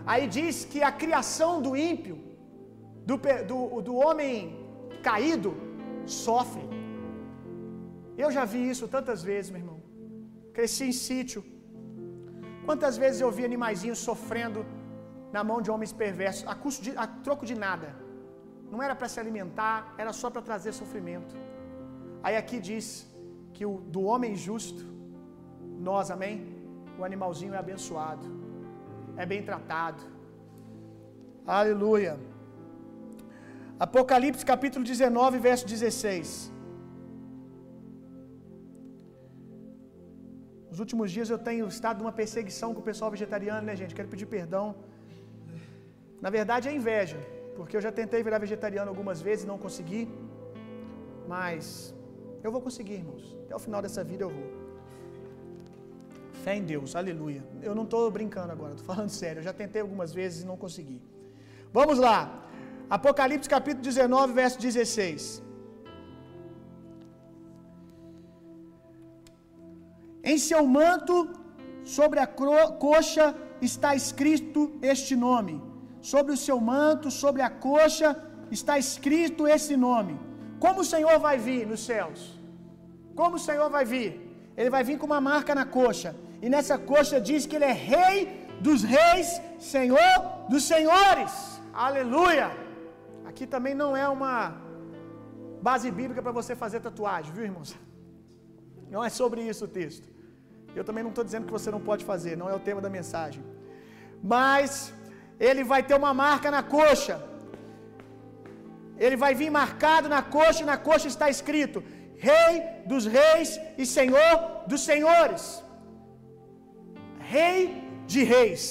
[SPEAKER 2] Aí diz que a criação do ímpio, do, do, do homem caído, sofre. Eu já vi isso tantas vezes, meu irmão. Cresci em sítio. Quantas vezes eu vi animaizinhos sofrendo na mão de homens perversos, a, custo de, a troco de nada. não era para se alimentar, era só para trazer sofrimento. Aí aqui diz que o do homem justo, nós, amém? O animalzinho é abençoado, é bem tratado. Aleluia. Apocalipse capítulo 19, verso 16. Nos últimos dias eu tenho estado numa perseguição com o pessoal vegetariano, né, gente? Quero pedir perdão. Na verdade é inveja, porque eu já tentei virar vegetariano algumas vezes e não consegui. Mas eu vou conseguir, irmãos. Até o final dessa vida eu vou. Fé em Deus, aleluia. Eu não estou brincando agora, estou falando sério. Eu já tentei algumas vezes e não consegui. Vamos lá. Apocalipse capítulo 19, verso 16. Em seu manto, sobre a coxa, está escrito este nome. Sobre o seu manto, sobre a coxa, está escrito esse nome. Como o Senhor vai vir nos céus? Como o Senhor vai vir? Ele vai vir com uma marca na coxa. E nessa coxa diz que ele é rei dos reis, senhor dos senhores. Aleluia! Aqui também não é uma base bíblica para você fazer tatuagem, viu, irmãos? Não é sobre isso o texto. Eu também não estou dizendo que você não pode fazer, não é o tema da mensagem. Mas ele vai ter uma marca na coxa. Ele vai vir marcado na coxa, e na coxa está escrito: Rei dos reis e Senhor dos senhores. Rei de reis.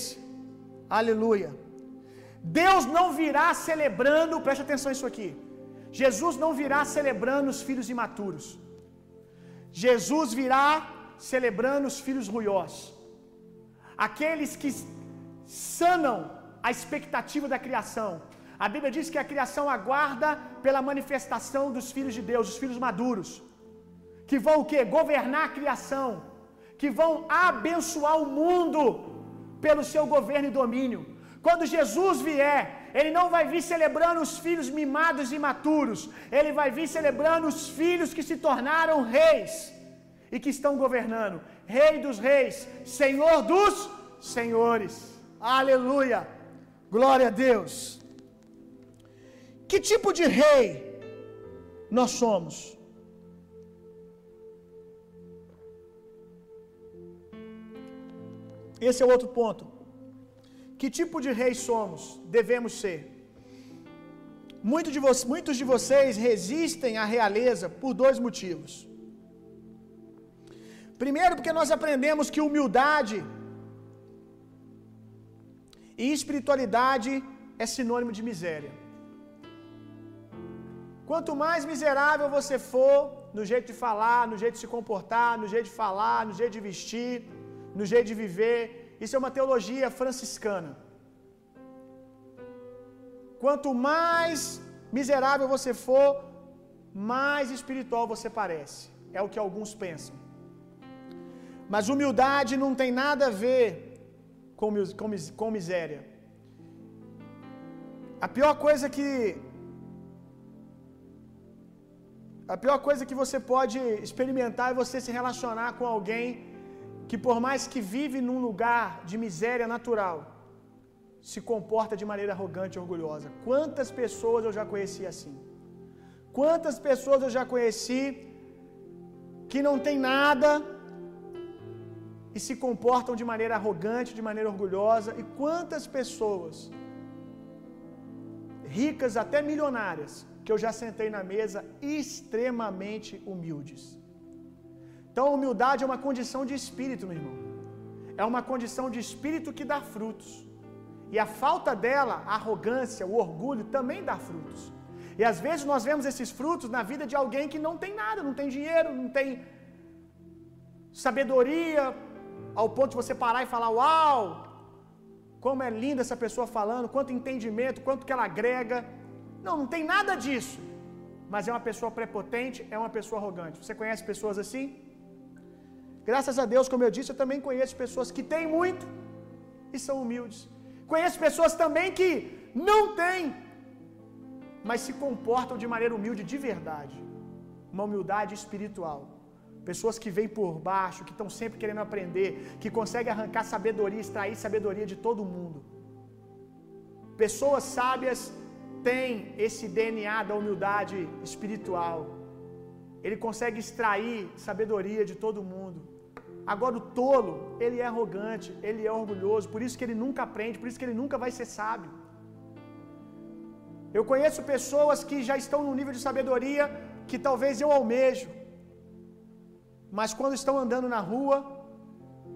[SPEAKER 2] Aleluia. Deus não virá celebrando, preste atenção nisso aqui. Jesus não virá celebrando os filhos imaturos. Jesus virá celebrando os filhos ruiós. Aqueles que sanam a expectativa da criação. A Bíblia diz que a criação aguarda pela manifestação dos filhos de Deus, os filhos maduros, que vão o quê? Governar a criação, que vão abençoar o mundo pelo seu governo e domínio. Quando Jesus vier, ele não vai vir celebrando os filhos mimados e imaturos, ele vai vir celebrando os filhos que se tornaram reis e que estão governando. Rei dos reis, Senhor dos senhores. Aleluia! Glória a Deus. Que tipo de rei nós somos? Esse é o outro ponto. Que tipo de rei somos? Devemos ser. Muitos de, muitos de vocês resistem à realeza por dois motivos. Primeiro, porque nós aprendemos que humildade e espiritualidade é sinônimo de miséria. Quanto mais miserável você for, no jeito de falar, no jeito de se comportar, no jeito de falar, no jeito de vestir, no jeito de viver, isso é uma teologia franciscana. Quanto mais miserável você for, mais espiritual você parece. É o que alguns pensam. Mas humildade não tem nada a ver com, com, com miséria. A pior coisa que. A pior coisa que você pode experimentar é você se relacionar com alguém que, por mais que vive num lugar de miséria natural, se comporta de maneira arrogante e orgulhosa. Quantas pessoas eu já conheci assim? Quantas pessoas eu já conheci que não tem nada e se comportam de maneira arrogante, de maneira orgulhosa? E quantas pessoas ricas, até milionárias, que eu já sentei na mesa extremamente humildes? Então, a humildade é uma condição de espírito, meu irmão. É uma condição de espírito que dá frutos. E a falta dela, a arrogância, o orgulho, também dá frutos. E às vezes nós vemos esses frutos na vida de alguém que não tem nada, não tem dinheiro, não tem sabedoria, ao ponto de você parar e falar: Uau, como é linda essa pessoa falando, quanto entendimento, quanto que ela agrega. Não, não tem nada disso. Mas é uma pessoa prepotente, é uma pessoa arrogante. Você conhece pessoas assim? Graças a Deus, como eu disse, eu também conheço pessoas que têm muito e são humildes. Conheço pessoas também que não têm, mas se comportam de maneira humilde de verdade. Uma humildade espiritual. Pessoas que vêm por baixo, que estão sempre querendo aprender, que conseguem arrancar sabedoria, extrair sabedoria de todo mundo. Pessoas sábias tem esse DNA da humildade espiritual, ele consegue extrair sabedoria de todo mundo. Agora o tolo, ele é arrogante, ele é orgulhoso, por isso que ele nunca aprende, por isso que ele nunca vai ser sábio. Eu conheço pessoas que já estão num nível de sabedoria que talvez eu almejo, mas quando estão andando na rua,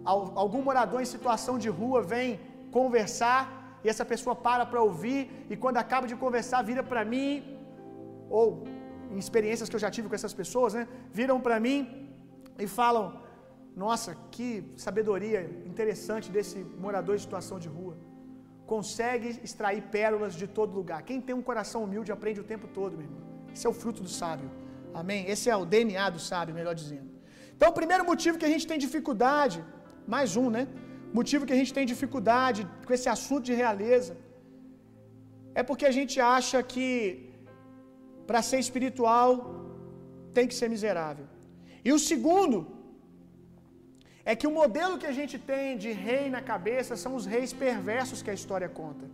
[SPEAKER 2] algum morador em situação de rua vem conversar e essa pessoa para para ouvir e quando acaba de conversar vira para mim ou em experiências que eu já tive com essas pessoas, né, viram para mim e falam: "Nossa, que sabedoria interessante desse morador em situação de rua. Consegue extrair pérolas de todo lugar. Quem tem um coração humilde aprende o tempo todo, meu irmão. Esse é o fruto do sábio. Amém? Esse é o DNA do sábio, melhor dizendo. Então, o primeiro motivo que a gente tem dificuldade, mais um, né? Motivo que a gente tem dificuldade com esse assunto de realeza é porque a gente acha que para ser espiritual tem que ser miserável. E o segundo é que o modelo que a gente tem de rei na cabeça são os reis perversos que a história conta.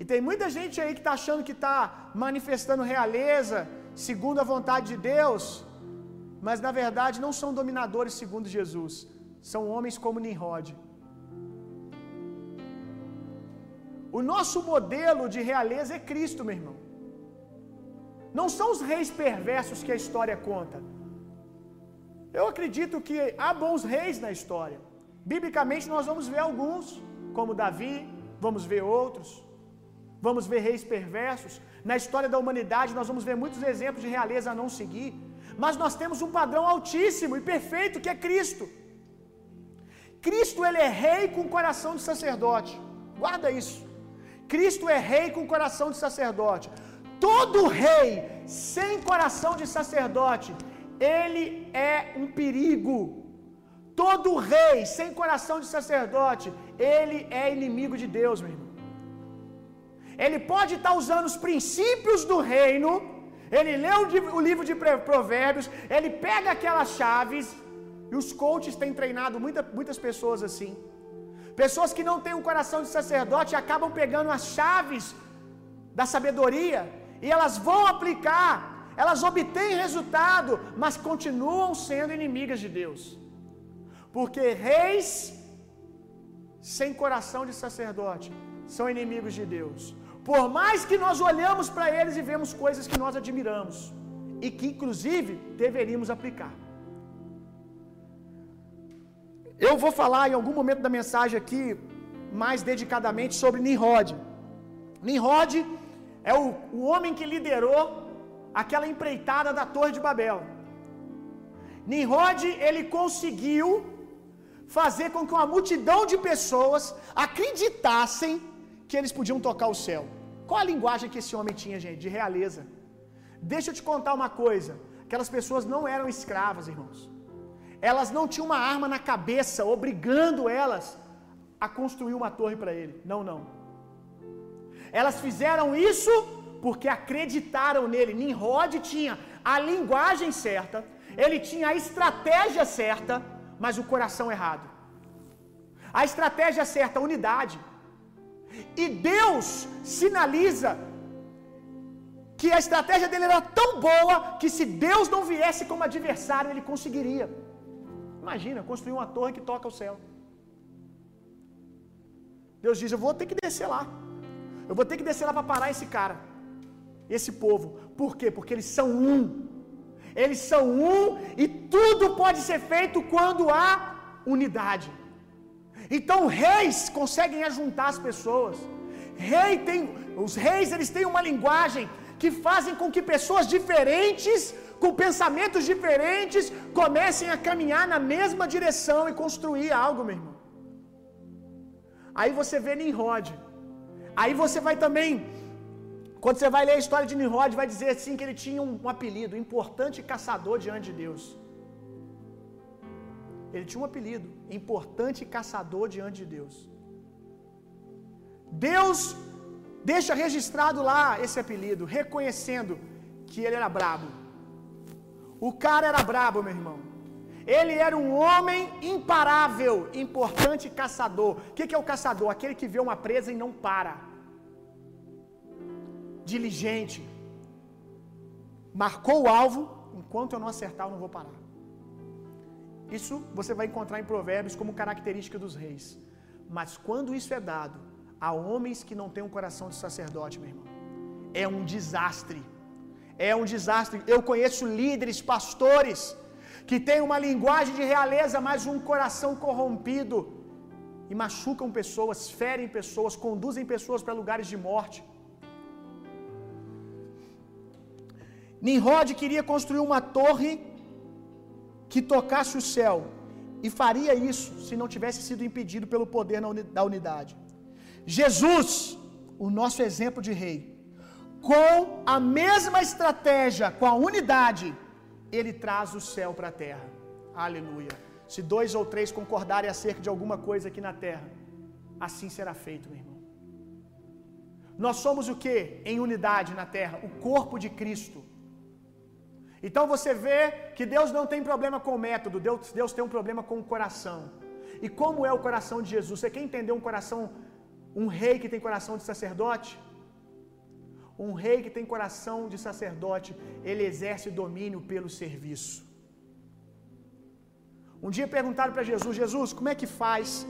[SPEAKER 2] E tem muita gente aí que está achando que está manifestando realeza segundo a vontade de Deus, mas na verdade não são dominadores segundo Jesus, são homens como Nimrod. O nosso modelo de realeza é Cristo, meu irmão. Não são os reis perversos que a história conta. Eu acredito que há bons reis na história. Biblicamente nós vamos ver alguns, como Davi, vamos ver outros. Vamos ver reis perversos. Na história da humanidade nós vamos ver muitos exemplos de realeza a não seguir. Mas nós temos um padrão altíssimo e perfeito que é Cristo. Cristo ele é rei com coração de sacerdote. Guarda isso. Cristo é rei com coração de sacerdote. Todo rei sem coração de sacerdote, ele é um perigo. Todo rei sem coração de sacerdote, ele é inimigo de Deus, meu irmão. Ele pode estar usando os princípios do reino, ele lê o livro de Provérbios, ele pega aquelas chaves, e os coaches têm treinado muita, muitas pessoas assim. Pessoas que não têm um coração de sacerdote acabam pegando as chaves da sabedoria e elas vão aplicar, elas obtêm resultado, mas continuam sendo inimigas de Deus. Porque reis sem coração de sacerdote são inimigos de Deus. Por mais que nós olhamos para eles e vemos coisas que nós admiramos e que inclusive deveríamos aplicar. Eu vou falar em algum momento da mensagem aqui mais dedicadamente sobre Nimrod. Nimrod é o, o homem que liderou aquela empreitada da Torre de Babel. Nimrod, ele conseguiu fazer com que uma multidão de pessoas acreditassem que eles podiam tocar o céu. Qual a linguagem que esse homem tinha, gente? De realeza. Deixa eu te contar uma coisa. Aquelas pessoas não eram escravas, irmãos. Elas não tinham uma arma na cabeça, obrigando elas a construir uma torre para ele. Não, não. Elas fizeram isso porque acreditaram nele. Nimrod tinha a linguagem certa, ele tinha a estratégia certa, mas o coração errado. A estratégia certa, a unidade. E Deus sinaliza que a estratégia dele era tão boa que se Deus não viesse como adversário, ele conseguiria. Imagina, construir uma torre que toca o céu. Deus diz: Eu vou ter que descer lá. Eu vou ter que descer lá para parar esse cara, esse povo. Por quê? Porque eles são um. Eles são um e tudo pode ser feito quando há unidade. Então reis conseguem ajuntar as pessoas. Rei tem, os reis eles têm uma linguagem que fazem com que pessoas diferentes com pensamentos diferentes, comecem a caminhar na mesma direção e construir algo, meu irmão. Aí você vê Nimrod. Aí você vai também, quando você vai ler a história de Nimrod, vai dizer assim que ele tinha um, um apelido, importante caçador diante de Deus. Ele tinha um apelido, importante caçador diante de Deus. Deus deixa registrado lá esse apelido, reconhecendo que ele era brabo. O cara era brabo, meu irmão. Ele era um homem imparável, importante caçador. O que, que é o caçador? Aquele que vê uma presa e não para. diligente. Marcou o alvo, enquanto eu não acertar, eu não vou parar. Isso você vai encontrar em Provérbios como característica dos reis. Mas quando isso é dado a homens que não têm um coração de sacerdote, meu irmão, é um desastre. É um desastre. Eu conheço líderes, pastores, que têm uma linguagem de realeza, mas um coração corrompido. E machucam pessoas, ferem pessoas, conduzem pessoas para lugares de morte. Nimrod queria construir uma torre que tocasse o céu, e faria isso se não tivesse sido impedido pelo poder da unidade. Jesus, o nosso exemplo de rei, com a mesma estratégia, com a unidade, ele traz o céu para a terra. Aleluia. Se dois ou três concordarem acerca de alguma coisa aqui na terra, assim será feito, meu irmão. Nós somos o que? Em unidade na terra, o corpo de Cristo. Então você vê que Deus não tem problema com o método, Deus, Deus tem um problema com o coração. E como é o coração de Jesus? Você quer entender um coração, um rei que tem coração de sacerdote? Um rei que tem coração de sacerdote, ele exerce domínio pelo serviço. Um dia perguntaram para Jesus: Jesus, como é que faz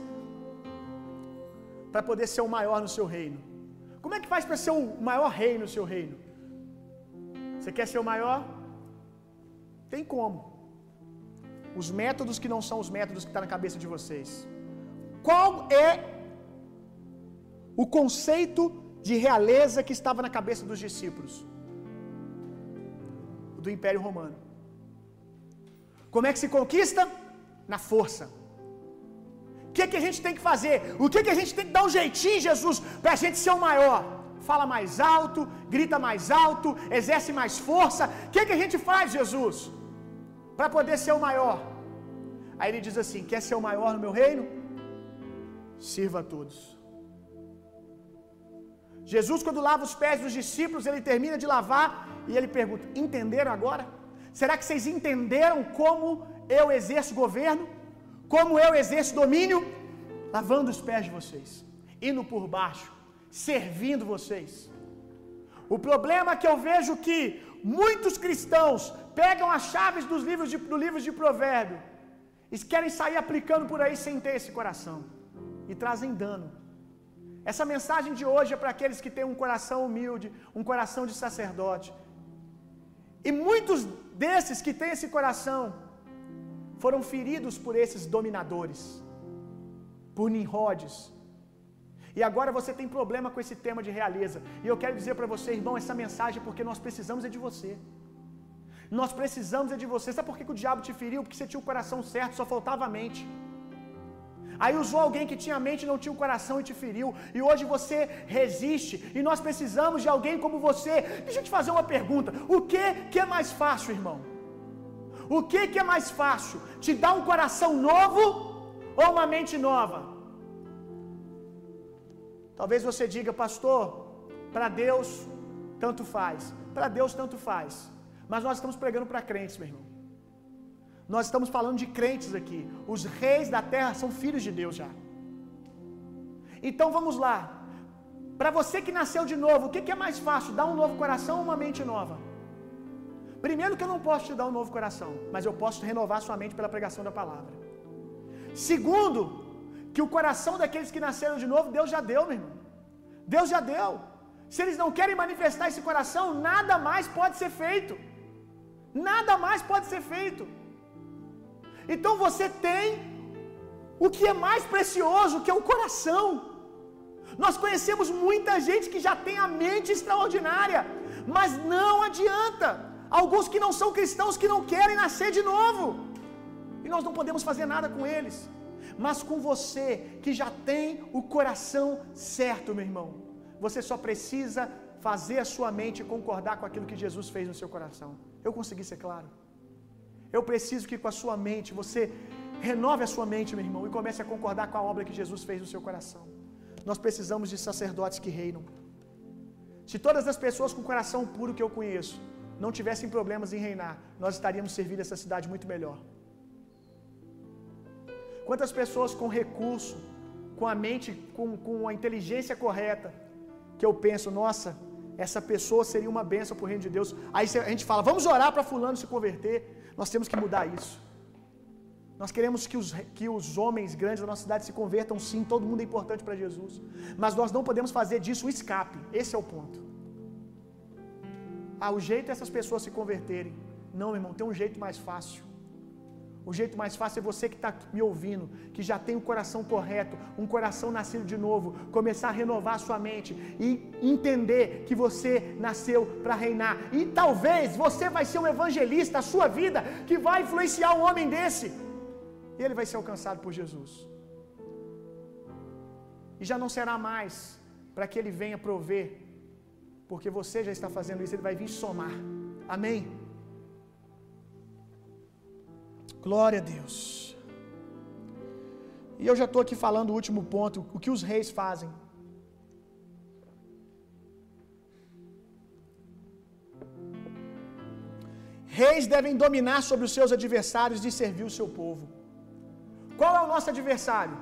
[SPEAKER 2] para poder ser o maior no seu reino? Como é que faz para ser o maior rei no seu reino? Você quer ser o maior? Tem como. Os métodos que não são os métodos que estão tá na cabeça de vocês. Qual é o conceito de realeza que estava na cabeça dos discípulos? Do Império Romano. Como é que se conquista? Na força. O que, que a gente tem que fazer? O que, que a gente tem que dar um jeitinho, Jesus, para a gente ser o maior? Fala mais alto, grita mais alto, exerce mais força. O que, que a gente faz, Jesus? Para poder ser o maior. Aí ele diz assim: Quer ser o maior no meu reino? Sirva a todos. Jesus, quando lava os pés dos discípulos, ele termina de lavar e ele pergunta: Entenderam agora? Será que vocês entenderam como eu exerço governo? Como eu exerço domínio? Lavando os pés de vocês, indo por baixo, servindo vocês. O problema é que eu vejo que muitos cristãos pegam as chaves dos livros de, do livro de provérbio e querem sair aplicando por aí sem ter esse coração e trazem dano. Essa mensagem de hoje é para aqueles que têm um coração humilde, um coração de sacerdote. E muitos desses que têm esse coração foram feridos por esses dominadores, por Nimrodes. E agora você tem problema com esse tema de realeza. E eu quero dizer para você, irmão, essa mensagem é porque nós precisamos é de você. Nós precisamos é de você. Sabe por que, que o diabo te feriu? Porque você tinha o coração certo, só faltava a mente. Aí usou alguém que tinha mente não tinha o coração e te feriu. E hoje você resiste. E nós precisamos de alguém como você. Deixa eu te fazer uma pergunta. O que, que é mais fácil, irmão? O que, que é mais fácil? Te dar um coração novo ou uma mente nova? Talvez você diga, pastor, para Deus tanto faz. Para Deus tanto faz. Mas nós estamos pregando para crentes, meu irmão. Nós estamos falando de crentes aqui. Os reis da terra são filhos de Deus já. Então vamos lá. Para você que nasceu de novo, o que, é mais fácil? Dar um novo coração ou uma mente nova? Primeiro, que eu não posso te dar um novo coração, mas eu posso renovar sua mente pela pregação da palavra. Segundo, que o coração daqueles que nasceram de novo, Deus já deu, meu irmão. Deus já deu. Se eles não querem manifestar esse coração, nada mais pode ser feito. Nada mais pode ser feito. Então você tem o que é mais precioso, que é o coração. Nós conhecemos muita gente que já tem a mente extraordinária, mas não adianta. Alguns que não são cristãos que não querem nascer de novo. E nós não podemos fazer nada com eles. Mas com você que já tem o coração certo, meu irmão, você só precisa fazer a sua mente concordar com aquilo que Jesus fez no seu coração. Eu consegui ser claro. Eu preciso que com a sua mente você renove a sua mente, meu irmão, e comece a concordar com a obra que Jesus fez no seu coração. Nós precisamos de sacerdotes que reinam. Se todas as pessoas com coração puro que eu conheço não tivessem problemas em reinar, nós estaríamos servindo essa cidade muito melhor. Quantas pessoas com recurso, com a mente, com, com a inteligência correta, que eu penso, nossa, essa pessoa seria uma bênção para o reino de Deus. Aí a gente fala, vamos orar para fulano se converter. Nós temos que mudar isso. Nós queremos que os, que os homens grandes da nossa cidade se convertam sim, todo mundo é importante para Jesus. Mas nós não podemos fazer disso um escape. Esse é o ponto. Ah, o jeito é essas pessoas se converterem. Não, irmão, tem um jeito mais fácil. O jeito mais fácil é você que está me ouvindo, que já tem o coração correto, um coração nascido de novo, começar a renovar a sua mente e entender que você nasceu para reinar. E talvez você vai ser um evangelista, a sua vida, que vai influenciar um homem desse. E ele vai ser alcançado por Jesus. E já não será mais para que ele venha prover, porque você já está fazendo isso, ele vai vir somar. Amém? Glória a Deus. E eu já estou aqui falando o último ponto, o que os reis fazem. Reis devem dominar sobre os seus adversários e servir o seu povo. Qual é o nosso adversário?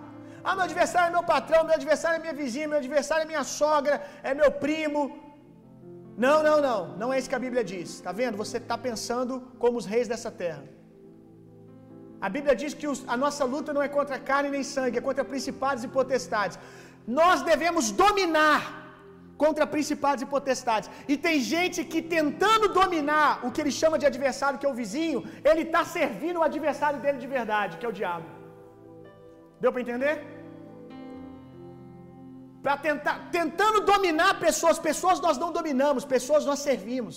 [SPEAKER 2] Ah, meu adversário é meu patrão, meu adversário é minha vizinha, meu adversário é minha sogra, é meu primo. Não, não, não. Não é isso que a Bíblia diz. Está vendo? Você está pensando como os reis dessa terra. A Bíblia diz que os, a nossa luta não é contra carne nem sangue, é contra principados e potestades. Nós devemos dominar contra principados e potestades. E tem gente que tentando dominar o que ele chama de adversário, que é o vizinho, ele está servindo o adversário dele de verdade, que é o diabo. Deu para entender? Para tentar, tentando dominar pessoas, pessoas nós não dominamos, pessoas nós servimos.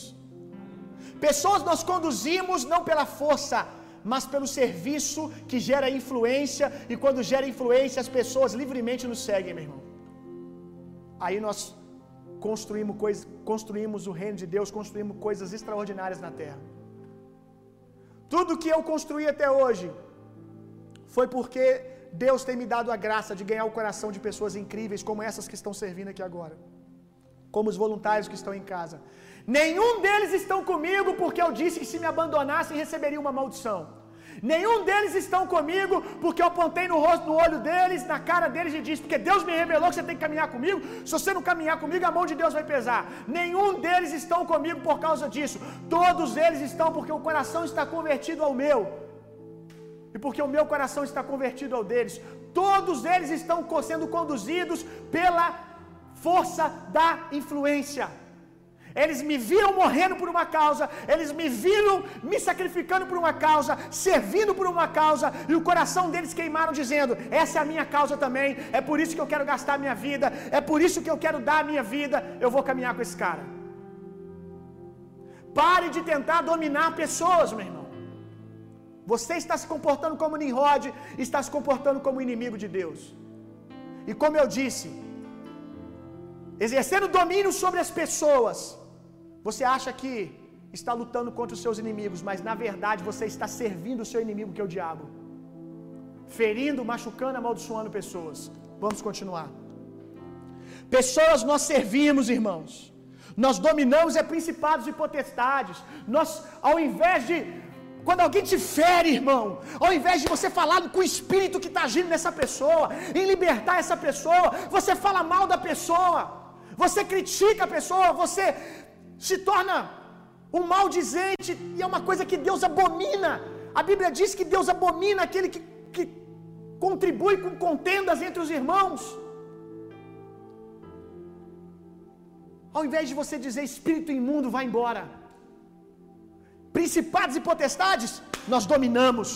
[SPEAKER 2] Pessoas nós conduzimos não pela força, mas pelo serviço que gera influência, e quando gera influência, as pessoas livremente nos seguem, meu irmão. Aí nós construímos, coisa, construímos o reino de Deus, construímos coisas extraordinárias na terra. Tudo que eu construí até hoje foi porque Deus tem me dado a graça de ganhar o coração de pessoas incríveis como essas que estão servindo aqui agora, como os voluntários que estão em casa. Nenhum deles estão comigo porque eu disse que se me abandonassem receberia uma maldição. Nenhum deles estão comigo porque eu apontei no rosto, no olho deles, na cara deles e disse: Porque Deus me revelou que você tem que caminhar comigo. Se você não caminhar comigo, a mão de Deus vai pesar. Nenhum deles estão comigo por causa disso. Todos eles estão porque o coração está convertido ao meu. E porque o meu coração está convertido ao deles. Todos eles estão sendo conduzidos pela força da influência. Eles me viram morrendo por uma causa, eles me viram me sacrificando por uma causa, servindo por uma causa, e o coração deles queimaram dizendo: "Essa é a minha causa também. É por isso que eu quero gastar a minha vida, é por isso que eu quero dar a minha vida. Eu vou caminhar com esse cara." Pare de tentar dominar pessoas, meu irmão. Você está se comportando como Nimrod, está se comportando como inimigo de Deus. E como eu disse, exercendo domínio sobre as pessoas, você acha que está lutando contra os seus inimigos, mas na verdade você está servindo o seu inimigo, que é o diabo. Ferindo, machucando, amaldiçoando pessoas. Vamos continuar. Pessoas nós servimos, irmãos. Nós dominamos é principados e potestades. Nós, ao invés de quando alguém te fere, irmão, ao invés de você falar com o espírito que está agindo nessa pessoa, em libertar essa pessoa, você fala mal da pessoa, você critica a pessoa, você se torna um maldizente, e é uma coisa que Deus abomina. A Bíblia diz que Deus abomina aquele que, que contribui com contendas entre os irmãos. Ao invés de você dizer espírito imundo, vai embora. Principados e potestades, nós dominamos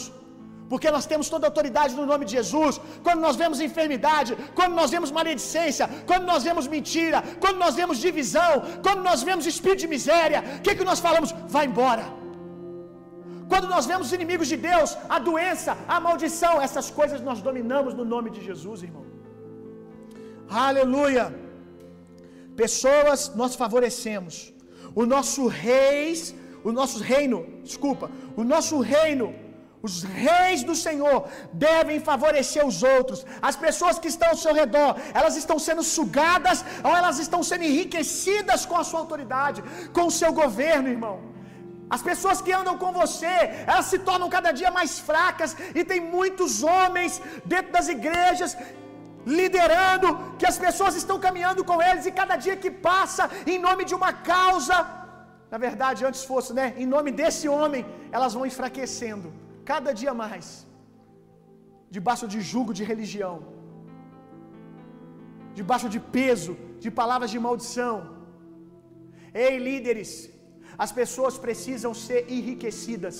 [SPEAKER 2] porque nós temos toda a autoridade no nome de Jesus. Quando nós vemos enfermidade, quando nós vemos maledicência, quando nós vemos mentira, quando nós vemos divisão, quando nós vemos espírito de miséria, o que, que nós falamos? Vai embora. Quando nós vemos inimigos de Deus, a doença, a maldição, essas coisas nós dominamos no nome de Jesus, irmão. Aleluia. Pessoas nós favorecemos. O nosso reis, o nosso reino, desculpa, o nosso reino os reis do Senhor devem favorecer os outros. As pessoas que estão ao seu redor, elas estão sendo sugadas ou elas estão sendo enriquecidas com a sua autoridade, com o seu governo, irmão. As pessoas que andam com você, elas se tornam cada dia mais fracas e tem muitos homens dentro das igrejas liderando, que as pessoas estão caminhando com eles e cada dia que passa, em nome de uma causa, na verdade, antes fosse, né, em nome desse homem, elas vão enfraquecendo cada dia mais, debaixo de julgo de religião, debaixo de peso, de palavras de maldição. Ei, líderes, as pessoas precisam ser enriquecidas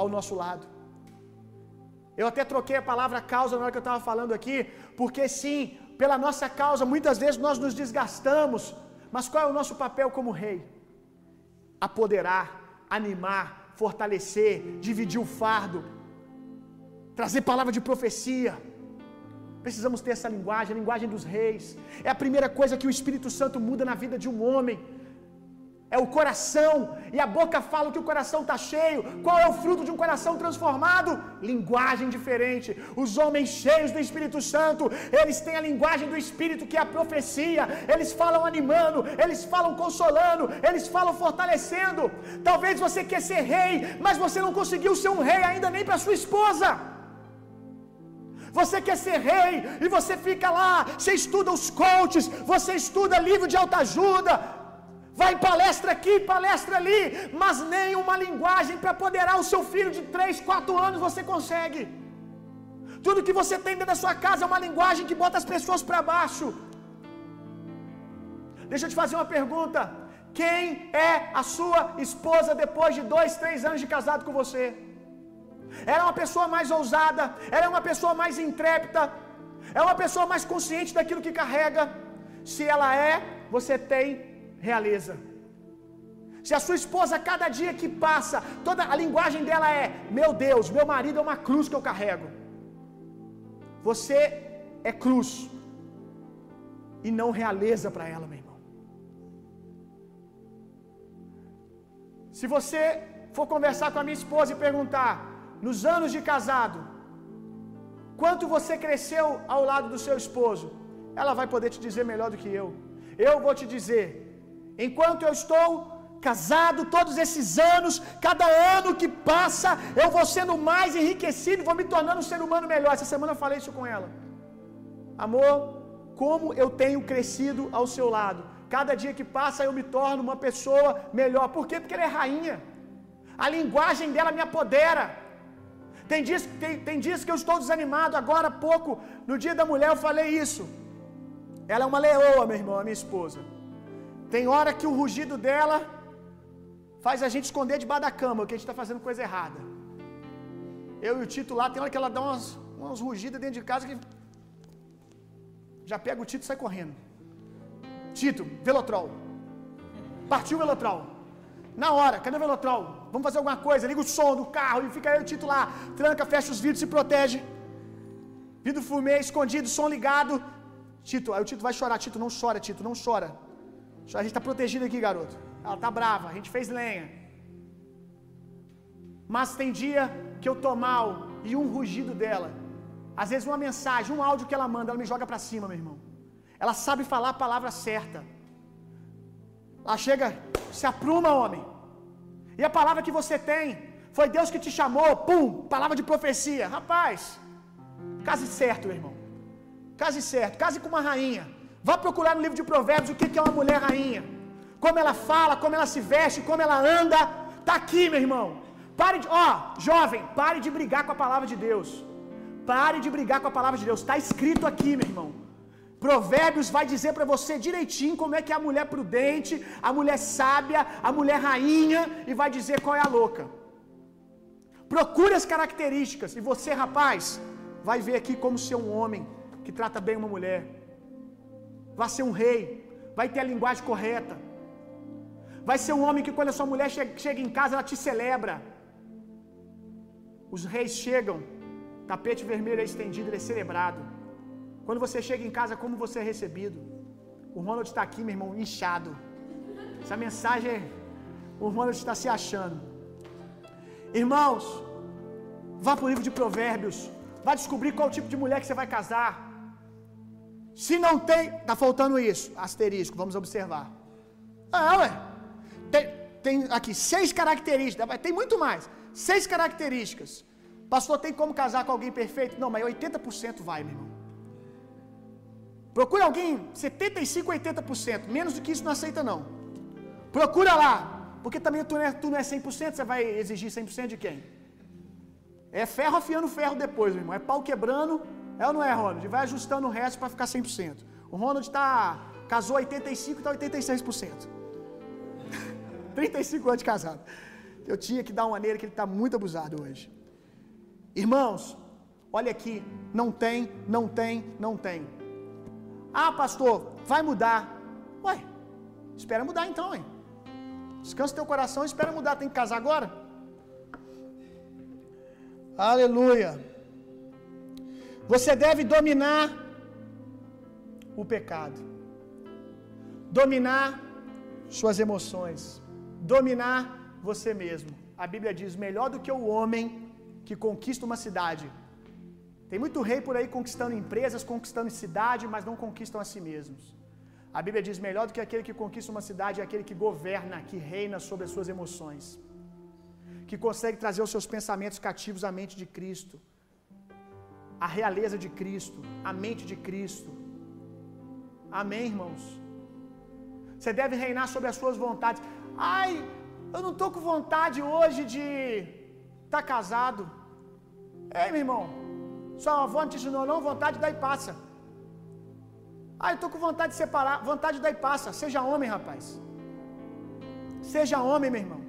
[SPEAKER 2] ao nosso lado. Eu até troquei a palavra causa na hora que eu estava falando aqui, porque sim, pela nossa causa, muitas vezes nós nos desgastamos, mas qual é o nosso papel como rei? Apoderar, animar, fortalecer, dividir o fardo, trazer palavra de profecia. Precisamos ter essa linguagem, a linguagem dos reis. É a primeira coisa que o Espírito Santo muda na vida de um homem é o coração, e a boca fala que o coração está cheio. Qual é o fruto de um coração transformado? Linguagem diferente. Os homens cheios do Espírito Santo, eles têm a linguagem do Espírito que é a profecia. Eles falam animando, eles falam consolando, eles falam fortalecendo. Talvez você quer ser rei, mas você não conseguiu ser um rei ainda nem para sua esposa. Você quer ser rei e você fica lá, você estuda os coaches, você estuda livro de autoajuda, vai palestra aqui, palestra ali, mas nem uma linguagem para apoderar o seu filho de 3, 4 anos você consegue. Tudo que você tem dentro da sua casa é uma linguagem que bota as pessoas para baixo. Deixa eu te fazer uma pergunta. Quem é a sua esposa depois de dois, três anos de casado com você? Ela é uma pessoa mais ousada, ela é uma pessoa mais intrépida, é uma pessoa mais consciente daquilo que carrega. Se ela é, você tem realeza. Se a sua esposa, cada dia que passa, toda a linguagem dela é: Meu Deus, meu marido é uma cruz que eu carrego. Você é cruz e não realeza para ela, meu irmão. Se você for conversar com a minha esposa e perguntar, nos anos de casado, quanto você cresceu ao lado do seu esposo, ela vai poder te dizer melhor do que eu. Eu vou te dizer, Enquanto eu estou casado todos esses anos, cada ano que passa, eu vou sendo mais enriquecido vou me tornando um ser humano melhor. Essa semana eu falei isso com ela. Amor, como eu tenho crescido ao seu lado. Cada dia que passa eu me torno uma pessoa melhor. Por quê? Porque ela é rainha. A linguagem dela me apodera. Tem dias, tem, tem dias que eu estou desanimado. Agora há pouco, no dia da mulher, eu falei isso. Ela é uma leoa, meu irmão, a minha esposa. Tem hora que o rugido dela faz a gente esconder debaixo da cama, porque a gente está fazendo coisa errada. Eu e o Tito lá, tem hora que ela dá umas, umas rugidas dentro de casa que já pega o Tito e sai correndo. Tito, Velotrol. Partiu o Velotrol. Na hora, cadê o Velotrol? Vamos fazer alguma coisa, liga o som do carro e fica aí o Tito lá, tranca, fecha os vidros, se protege. Vidro fumê, escondido, som ligado. Tito, aí o Tito vai chorar. Tito, não chora, Tito, não chora. A gente está protegido aqui, garoto. Ela tá brava, a gente fez lenha. Mas tem dia que eu tô mal e um rugido dela. Às vezes uma mensagem, um áudio que ela manda, ela me joga para cima, meu irmão. Ela sabe falar a palavra certa. Ela chega, se apruma, homem. E a palavra que você tem, foi Deus que te chamou, pum, palavra de profecia. Rapaz, case certo, meu irmão. Case certo, case com uma rainha. Vá procurar no livro de Provérbios o que é uma mulher rainha. Como ela fala, como ela se veste, como ela anda. Está aqui, meu irmão. Pare de, ó, jovem, pare de brigar com a palavra de Deus. Pare de brigar com a palavra de Deus. Está escrito aqui, meu irmão. Provérbios vai dizer para você direitinho como é que é a mulher prudente, a mulher sábia, a mulher rainha e vai dizer qual é a louca. Procure as características e você, rapaz, vai ver aqui como ser um homem que trata bem uma mulher. Vai ser um rei, vai ter a linguagem correta. Vai ser um homem que quando a sua mulher chega, chega em casa, ela te celebra. Os reis chegam, tapete vermelho é estendido, ele é celebrado. Quando você chega em casa, como você é recebido? O Ronald está aqui, meu irmão, inchado. Essa mensagem, o Ronald está se achando. Irmãos, vá para o livro de Provérbios. Vá descobrir qual tipo de mulher que você vai casar. Se não tem, tá faltando isso. Asterisco, vamos observar. Ah, ué. Tem, tem aqui seis características, tem muito mais. Seis características. Pastor, tem como casar com alguém perfeito? Não, mas 80% vai, meu irmão. Procura alguém 75, 80%. Menos do que isso não aceita, não. Procura lá. Porque também tu não é, tu não é 100%, você vai exigir 100% de quem? É ferro afiando ferro depois, meu irmão. É pau quebrando. É ou não é, Ronald? Vai ajustando o resto para ficar 100%. O Ronald tá casou 85 e tá 86%. 35 anos de casado. Eu tinha que dar uma nele que ele está muito abusado hoje. Irmãos, olha aqui, não tem, não tem, não tem. Ah, pastor, vai mudar. Ué, espera mudar então, hein? Descansa teu coração, espera mudar. Tem que casar agora? Aleluia. Você deve dominar o pecado, dominar suas emoções, dominar você mesmo. A Bíblia diz: melhor do que o homem que conquista uma cidade. Tem muito rei por aí conquistando empresas, conquistando cidade, mas não conquistam a si mesmos. A Bíblia diz: melhor do que aquele que conquista uma cidade é aquele que governa, que reina sobre as suas emoções, que consegue trazer os seus pensamentos cativos à mente de Cristo, a realeza de Cristo, a mente de Cristo. Amém, irmãos? Você deve reinar sobre as suas vontades. Ai, eu não estou com vontade hoje de estar tá casado. Ei, meu irmão, sua avó não te ensinou não, vontade daí passa. Ah, eu estou com vontade de separar, vontade daí passa. Seja homem, rapaz. Seja homem, meu irmão.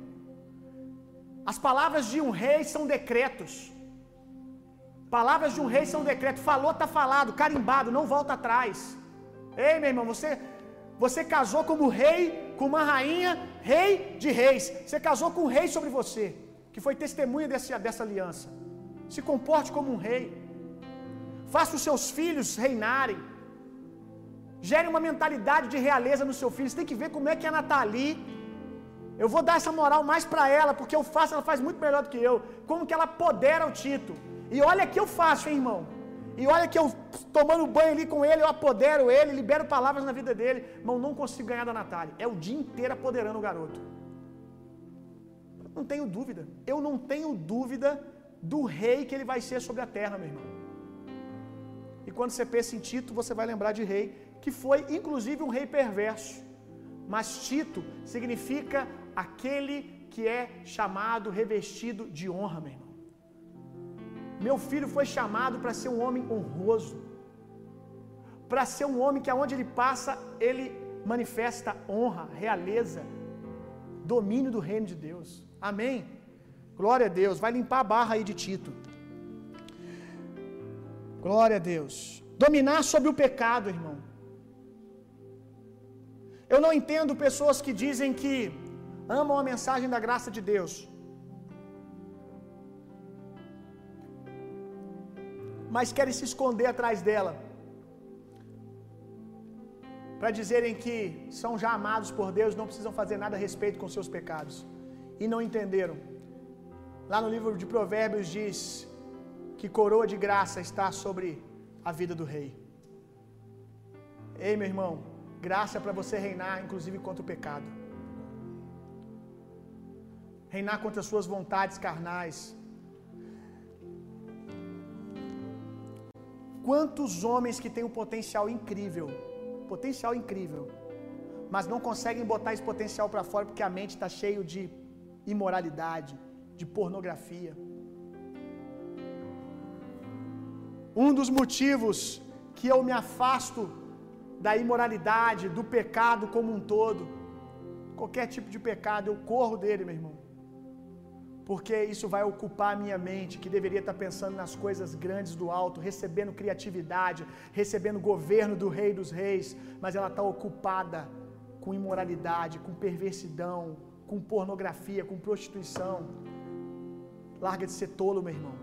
[SPEAKER 2] As palavras de um rei são decretos. Palavras de um rei são decretos. Falou, está falado, carimbado, não volta atrás. Ei, meu irmão, você você casou como rei, com uma rainha, rei de reis. Você casou com um rei sobre você, que foi testemunha desse, dessa aliança. Se comporte como um rei. Faça os seus filhos reinarem. Gere uma mentalidade de realeza no seu filho. Você tem que ver como é que a Nathalie. Eu vou dar essa moral mais para ela, porque eu faço, ela faz muito melhor do que eu. Como que ela podera o Tito. E olha que eu faço, hein, irmão. E olha que eu tomando banho ali com ele, eu apodero ele, libero palavras na vida dele. Irmão, não consigo ganhar da Natália. É o dia inteiro apoderando o garoto. Não tenho dúvida. Eu não tenho dúvida do rei que ele vai ser sobre a terra, meu irmão. E quando você pensa em Tito, você vai lembrar de rei, que foi inclusive um rei perverso. Mas Tito significa aquele que é chamado, revestido de honra, meu irmão. Meu filho foi chamado para ser um homem honroso, para ser um homem que aonde ele passa, ele manifesta honra, realeza, domínio do reino de Deus. Amém. Glória a Deus. Vai limpar a barra aí de Tito. Glória a Deus. Dominar sobre o pecado, irmão. Eu não entendo pessoas que dizem que amam a mensagem da graça de Deus, mas querem se esconder atrás dela, para dizerem que são já amados por Deus, não precisam fazer nada a respeito com seus pecados, e não entenderam. Lá no livro de Provérbios diz que coroa de graça está sobre a vida do rei. Ei, meu irmão, graça para você reinar, inclusive contra o pecado, reinar contra as suas vontades carnais, Quantos homens que têm um potencial incrível, potencial incrível, mas não conseguem botar esse potencial para fora porque a mente está cheio de imoralidade, de pornografia. Um dos motivos que eu me afasto da imoralidade, do pecado como um todo, qualquer tipo de pecado, eu corro dele, meu irmão porque isso vai ocupar a minha mente, que deveria estar pensando nas coisas grandes do alto, recebendo criatividade, recebendo governo do Rei dos Reis, mas ela está ocupada com imoralidade, com perversidão, com pornografia, com prostituição. Larga de ser tolo, meu irmão.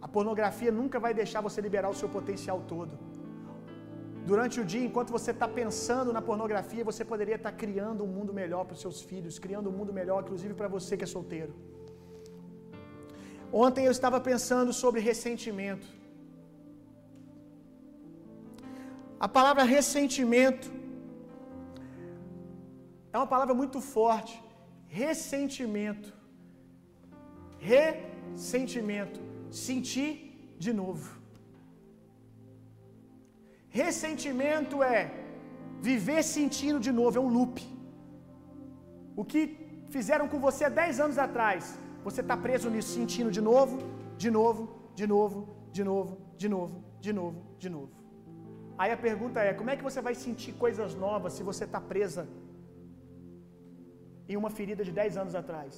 [SPEAKER 2] A pornografia nunca vai deixar você liberar o seu potencial todo. Durante o dia, enquanto você está pensando na pornografia, você poderia estar tá criando um mundo melhor para os seus filhos, criando um mundo melhor, inclusive para você que é solteiro. Ontem eu estava pensando sobre ressentimento. A palavra ressentimento é uma palavra muito forte. Ressentimento. Ressentimento. Sentir de novo. Ressentimento é viver sentindo de novo, é um loop. O que fizeram com você há 10 anos atrás, você está preso nisso, sentindo de novo, de novo, de novo, de novo, de novo, de novo, de novo. Aí a pergunta é: como é que você vai sentir coisas novas se você está presa em uma ferida de 10 anos atrás?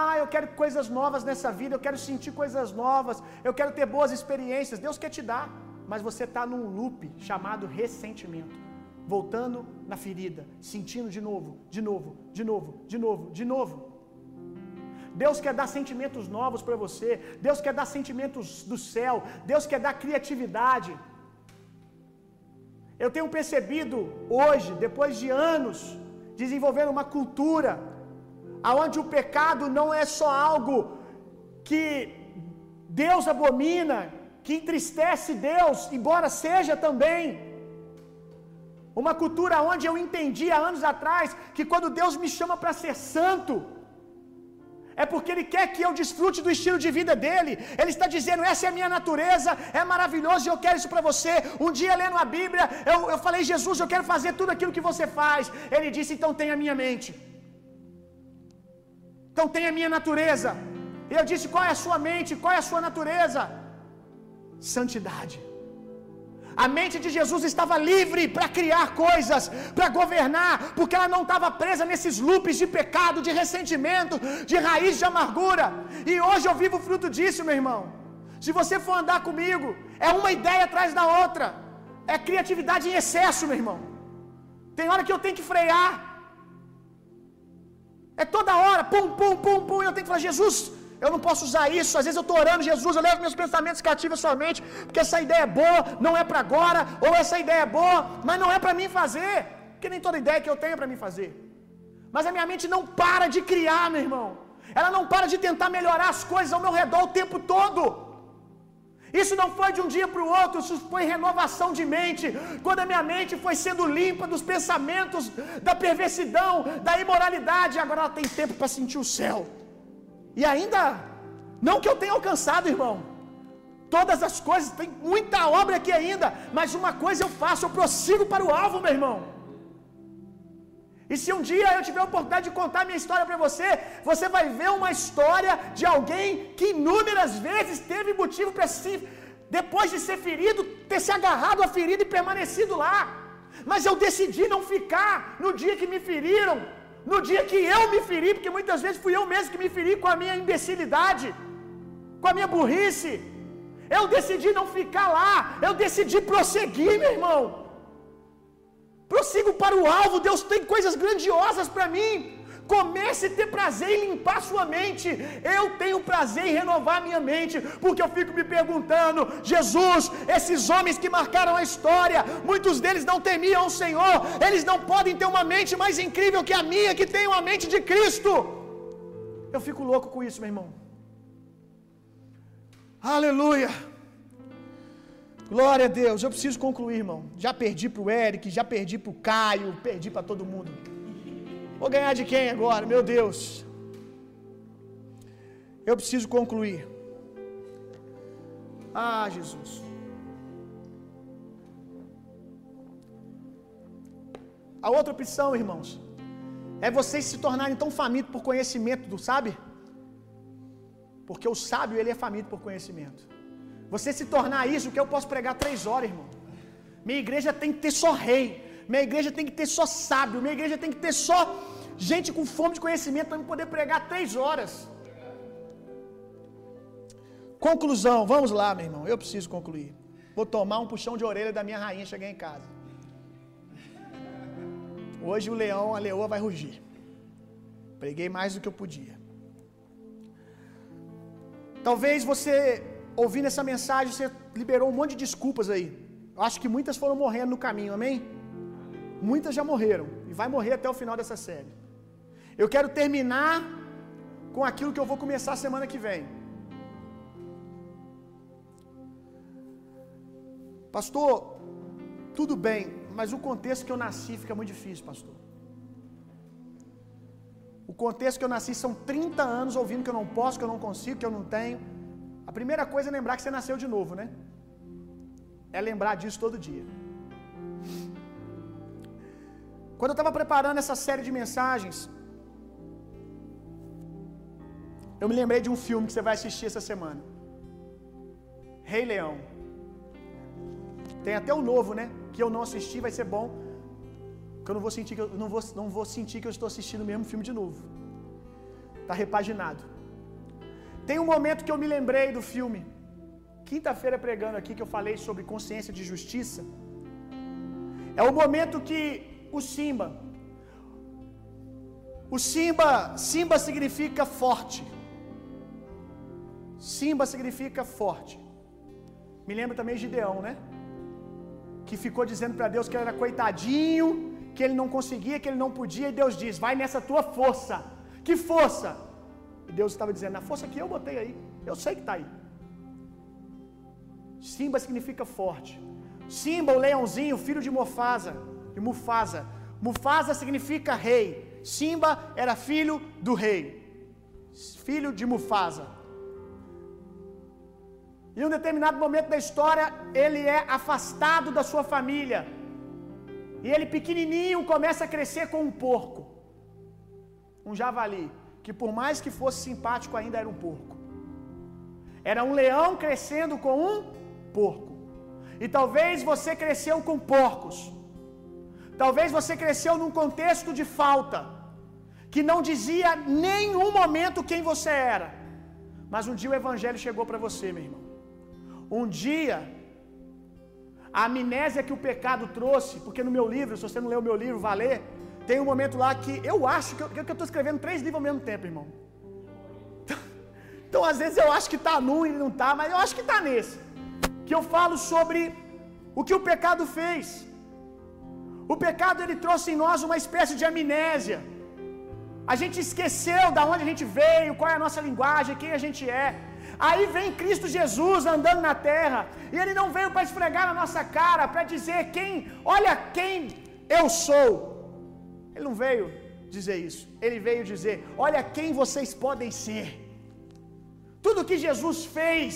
[SPEAKER 2] Ah, eu quero coisas novas nessa vida, eu quero sentir coisas novas, eu quero ter boas experiências. Deus quer te dar, mas você está num loop chamado ressentimento voltando na ferida, sentindo de novo, de novo, de novo, de novo, de novo. Deus quer dar sentimentos novos para você. Deus quer dar sentimentos do céu. Deus quer dar criatividade. Eu tenho percebido hoje, depois de anos, desenvolvendo uma cultura aonde o pecado não é só algo que Deus abomina, que entristece Deus, embora seja também. Uma cultura onde eu entendi há anos atrás que quando Deus me chama para ser santo, é porque Ele quer que eu desfrute do estilo de vida dele. Ele está dizendo: essa é a minha natureza, é maravilhoso e eu quero isso para você. Um dia, lendo a Bíblia, eu, eu falei: Jesus, eu quero fazer tudo aquilo que você faz. Ele disse: então tenha a minha mente. Então tenha a minha natureza. E eu disse: qual é a sua mente? Qual é a sua natureza? Santidade. A mente de Jesus estava livre para criar coisas, para governar, porque ela não estava presa nesses loops de pecado, de ressentimento, de raiz de amargura. E hoje eu vivo fruto disso, meu irmão. Se você for andar comigo, é uma ideia atrás da outra. É criatividade em excesso, meu irmão. Tem hora que eu tenho que frear. É toda hora, pum, pum, pum, pum, eu tenho que falar, Jesus, eu não posso usar isso. Às vezes eu estou orando, Jesus, eu levo meus pensamentos cativos à sua mente, porque essa ideia é boa, não é para agora, ou essa ideia é boa, mas não é para mim fazer, porque nem toda ideia que eu tenho é para mim fazer. Mas a minha mente não para de criar, meu irmão. Ela não para de tentar melhorar as coisas ao meu redor o tempo todo. Isso não foi de um dia para o outro, isso foi renovação de mente. Quando a minha mente foi sendo limpa dos pensamentos da perversidão, da imoralidade, agora ela tem tempo para sentir o céu. E ainda, não que eu tenha alcançado, irmão. Todas as coisas, tem muita obra aqui ainda, mas uma coisa eu faço, eu prossigo para o alvo, meu irmão. E se um dia eu tiver a oportunidade de contar minha história para você, você vai ver uma história de alguém que inúmeras vezes teve motivo para se, depois de ser ferido, ter se agarrado à ferida e permanecido lá. Mas eu decidi não ficar no dia que me feriram, no dia que eu me feri, porque muitas vezes fui eu mesmo que me feri com a minha imbecilidade, com a minha burrice. Eu decidi não ficar lá, eu decidi prosseguir, meu irmão. Prossigo para o alvo, Deus tem coisas grandiosas para mim. Comece a ter prazer em limpar sua mente. Eu tenho prazer em renovar minha mente, porque eu fico me perguntando: Jesus, esses homens que marcaram a história, muitos deles não temiam o Senhor, eles não podem ter uma mente mais incrível que a minha, que tem uma mente de Cristo. Eu fico louco com isso, meu irmão. Aleluia. Glória a Deus. Eu preciso concluir, irmão. Já perdi para o Eric, já perdi para o Caio, perdi para todo mundo. Vou ganhar de quem agora? Meu Deus. Eu preciso concluir. Ah, Jesus. A outra opção, irmãos, é vocês se tornarem tão famintos por conhecimento, do sabe? Porque o sábio, ele é faminto por conhecimento. Você se tornar isso, que eu posso pregar três horas, irmão. Minha igreja tem que ter só rei. Minha igreja tem que ter só sábio. Minha igreja tem que ter só gente com fome de conhecimento para poder pregar três horas. Conclusão, vamos lá, meu irmão. Eu preciso concluir. Vou tomar um puxão de orelha da minha rainha chegar em casa. Hoje o leão, a leoa vai rugir. Preguei mais do que eu podia. Talvez você ouvindo essa mensagem, você liberou um monte de desculpas aí. Eu acho que muitas foram morrendo no caminho, amém? Muitas já morreram e vai morrer até o final dessa série. Eu quero terminar com aquilo que eu vou começar semana que vem. Pastor, tudo bem, mas o contexto que eu nasci fica muito difícil, pastor. O contexto que eu nasci são 30 anos ouvindo que eu não posso, que eu não consigo, que eu não tenho. A primeira coisa é lembrar que você nasceu de novo, né? É lembrar disso todo dia. Quando eu estava preparando essa série de mensagens, eu me lembrei de um filme que você vai assistir essa semana. Rei Leão. Tem até o novo, né? Que eu não assisti, vai ser bom. Que eu não vou sentir que eu não vou, não vou sentir que eu estou assistindo o mesmo filme de novo. Tá repaginado. Tem um momento que eu me lembrei do filme. Quinta-feira pregando aqui que eu falei sobre consciência de justiça. É o momento que o Simba o Simba, Simba significa forte. Simba significa forte. Me lembra também Gideão, né? Que ficou dizendo para Deus que ele era coitadinho, que ele não conseguia, que ele não podia, e Deus diz: Vai nessa tua força. Que força? E Deus estava dizendo: Na força que eu botei aí, eu sei que está aí. Simba significa forte. Simba, o leãozinho, filho de Mufasa, de Mufasa. Mufasa significa rei. Simba era filho do rei, filho de Mufasa. Em um determinado momento da história, ele é afastado da sua família. E ele, pequenininho, começa a crescer com um porco, um javali, que por mais que fosse simpático, ainda era um porco. Era um leão crescendo com um porco. E talvez você cresceu com porcos. Talvez você cresceu num contexto de falta, que não dizia nenhum momento quem você era. Mas um dia o evangelho chegou para você, meu irmão. Um dia, a amnésia que o pecado trouxe, porque no meu livro, se você não leu o meu livro, vá ler, tem um momento lá que eu acho que eu, que eu escrevendo três livros ao mesmo tempo, irmão. Então, às vezes eu acho que está num e não está, mas eu acho que está nesse. Que eu falo sobre o que o pecado fez. O pecado ele trouxe em nós uma espécie de amnésia. A gente esqueceu da onde a gente veio, qual é a nossa linguagem, quem a gente é. Aí vem Cristo Jesus andando na terra, e ele não veio para esfregar na nossa cara, para dizer quem, olha quem eu sou. Ele não veio dizer isso. Ele veio dizer: olha quem vocês podem ser. Tudo que Jesus fez,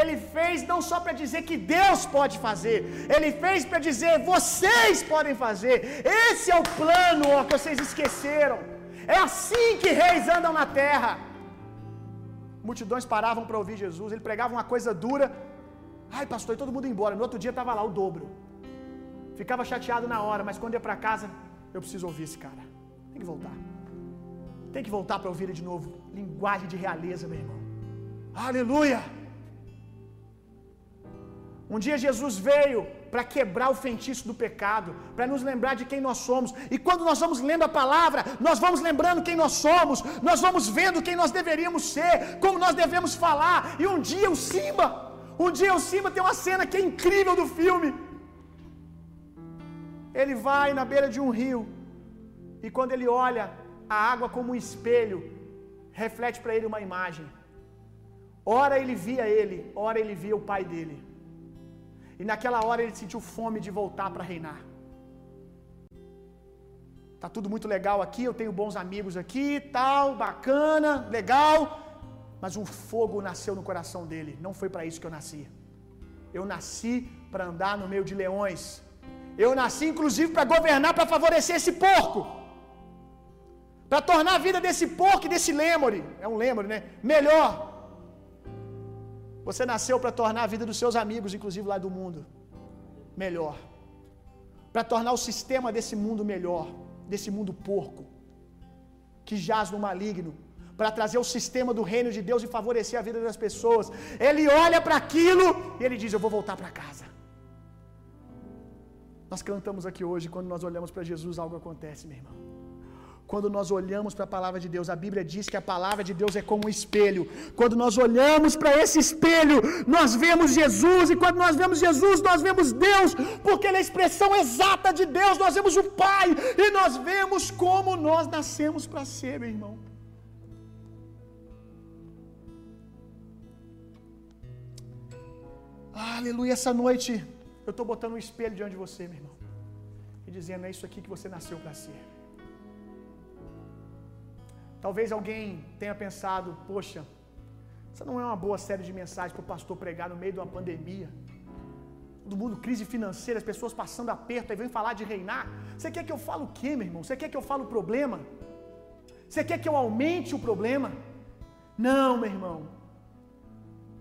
[SPEAKER 2] ele fez não só para dizer que Deus pode fazer, ele fez para dizer vocês podem fazer. Esse é o plano ó, que vocês esqueceram. É assim que reis andam na terra. Multidões paravam para ouvir Jesus, ele pregava uma coisa dura. Ai, pastor, e todo mundo embora. No outro dia estava lá o dobro. Ficava chateado na hora, mas quando ia para casa, eu preciso ouvir esse cara. Tem que voltar. Tem que voltar para ouvir ele de novo. Linguagem de realeza, meu irmão. Aleluia! Um dia Jesus veio para quebrar o feitiço do pecado, para nos lembrar de quem nós somos. E quando nós vamos lendo a palavra, nós vamos lembrando quem nós somos, nós vamos vendo quem nós deveríamos ser, como nós devemos falar. E um dia o Simba, um dia o Simba tem uma cena que é incrível do filme. Ele vai na beira de um rio, e quando ele olha a água como um espelho, reflete para ele uma imagem. Ora ele via ele, ora ele via o pai dele. E naquela hora ele sentiu fome de voltar para reinar. Tá tudo muito legal aqui, eu tenho bons amigos aqui, tal, bacana, legal. Mas um fogo nasceu no coração dele. Não foi para isso que eu nasci. Eu nasci para andar no meio de leões. Eu nasci inclusive para governar, para favorecer esse porco. Para tornar a vida desse porco e desse lemure, é um lemure, né? Melhor. Você nasceu para tornar a vida dos seus amigos, inclusive lá do mundo, melhor. Para tornar o sistema desse mundo melhor, desse mundo porco, que jaz no maligno, para trazer o sistema do reino de Deus e favorecer a vida das pessoas. Ele olha para aquilo e ele diz: Eu vou voltar para casa. Nós cantamos aqui hoje, quando nós olhamos para Jesus, algo acontece, meu irmão. Quando nós olhamos para a palavra de Deus, a Bíblia diz que a palavra de Deus é como um espelho. Quando nós olhamos para esse espelho, nós vemos Jesus, e quando nós vemos Jesus, nós vemos Deus, porque Ele é a expressão exata de Deus. Nós vemos o Pai, e nós vemos como nós nascemos para ser, meu irmão. Aleluia, essa noite eu estou botando um espelho diante de você, meu irmão, e dizendo: é isso aqui que você nasceu para ser. Talvez alguém tenha pensado: poxa, essa não é uma boa série de mensagens para o pastor pregar no meio de uma pandemia. do mundo crise financeira, as pessoas passando aperto, aí vem falar de reinar. Você quer que eu fale o quê, meu irmão? Você quer que eu fale o problema? Você quer que eu aumente o problema? Não, meu irmão.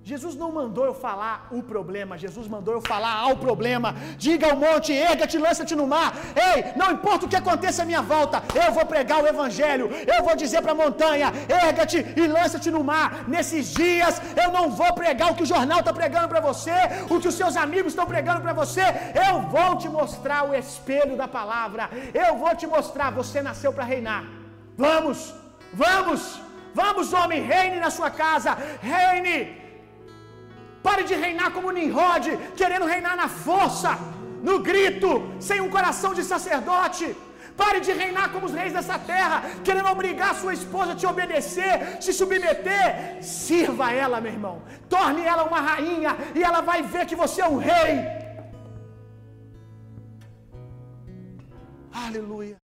[SPEAKER 2] Jesus não mandou eu falar o problema, Jesus mandou eu falar ao problema. Diga ao monte, erga-te, lança-te no mar. Ei, não importa o que aconteça à minha volta, eu vou pregar o evangelho. Eu vou dizer para a montanha, erga-te e lança-te no mar. Nesses dias eu não vou pregar o que o jornal está pregando para você, o que os seus amigos estão pregando para você. Eu vou te mostrar o espelho da palavra. Eu vou te mostrar, você nasceu para reinar. Vamos, vamos, vamos, homem, reine na sua casa, reine. Pare de reinar como Nimrod, querendo reinar na força, no grito, sem um coração de sacerdote. Pare de reinar como os reis dessa terra, querendo obrigar sua esposa a te obedecer, se submeter. Sirva ela, meu irmão. Torne ela uma rainha e ela vai ver que você é um rei. Aleluia.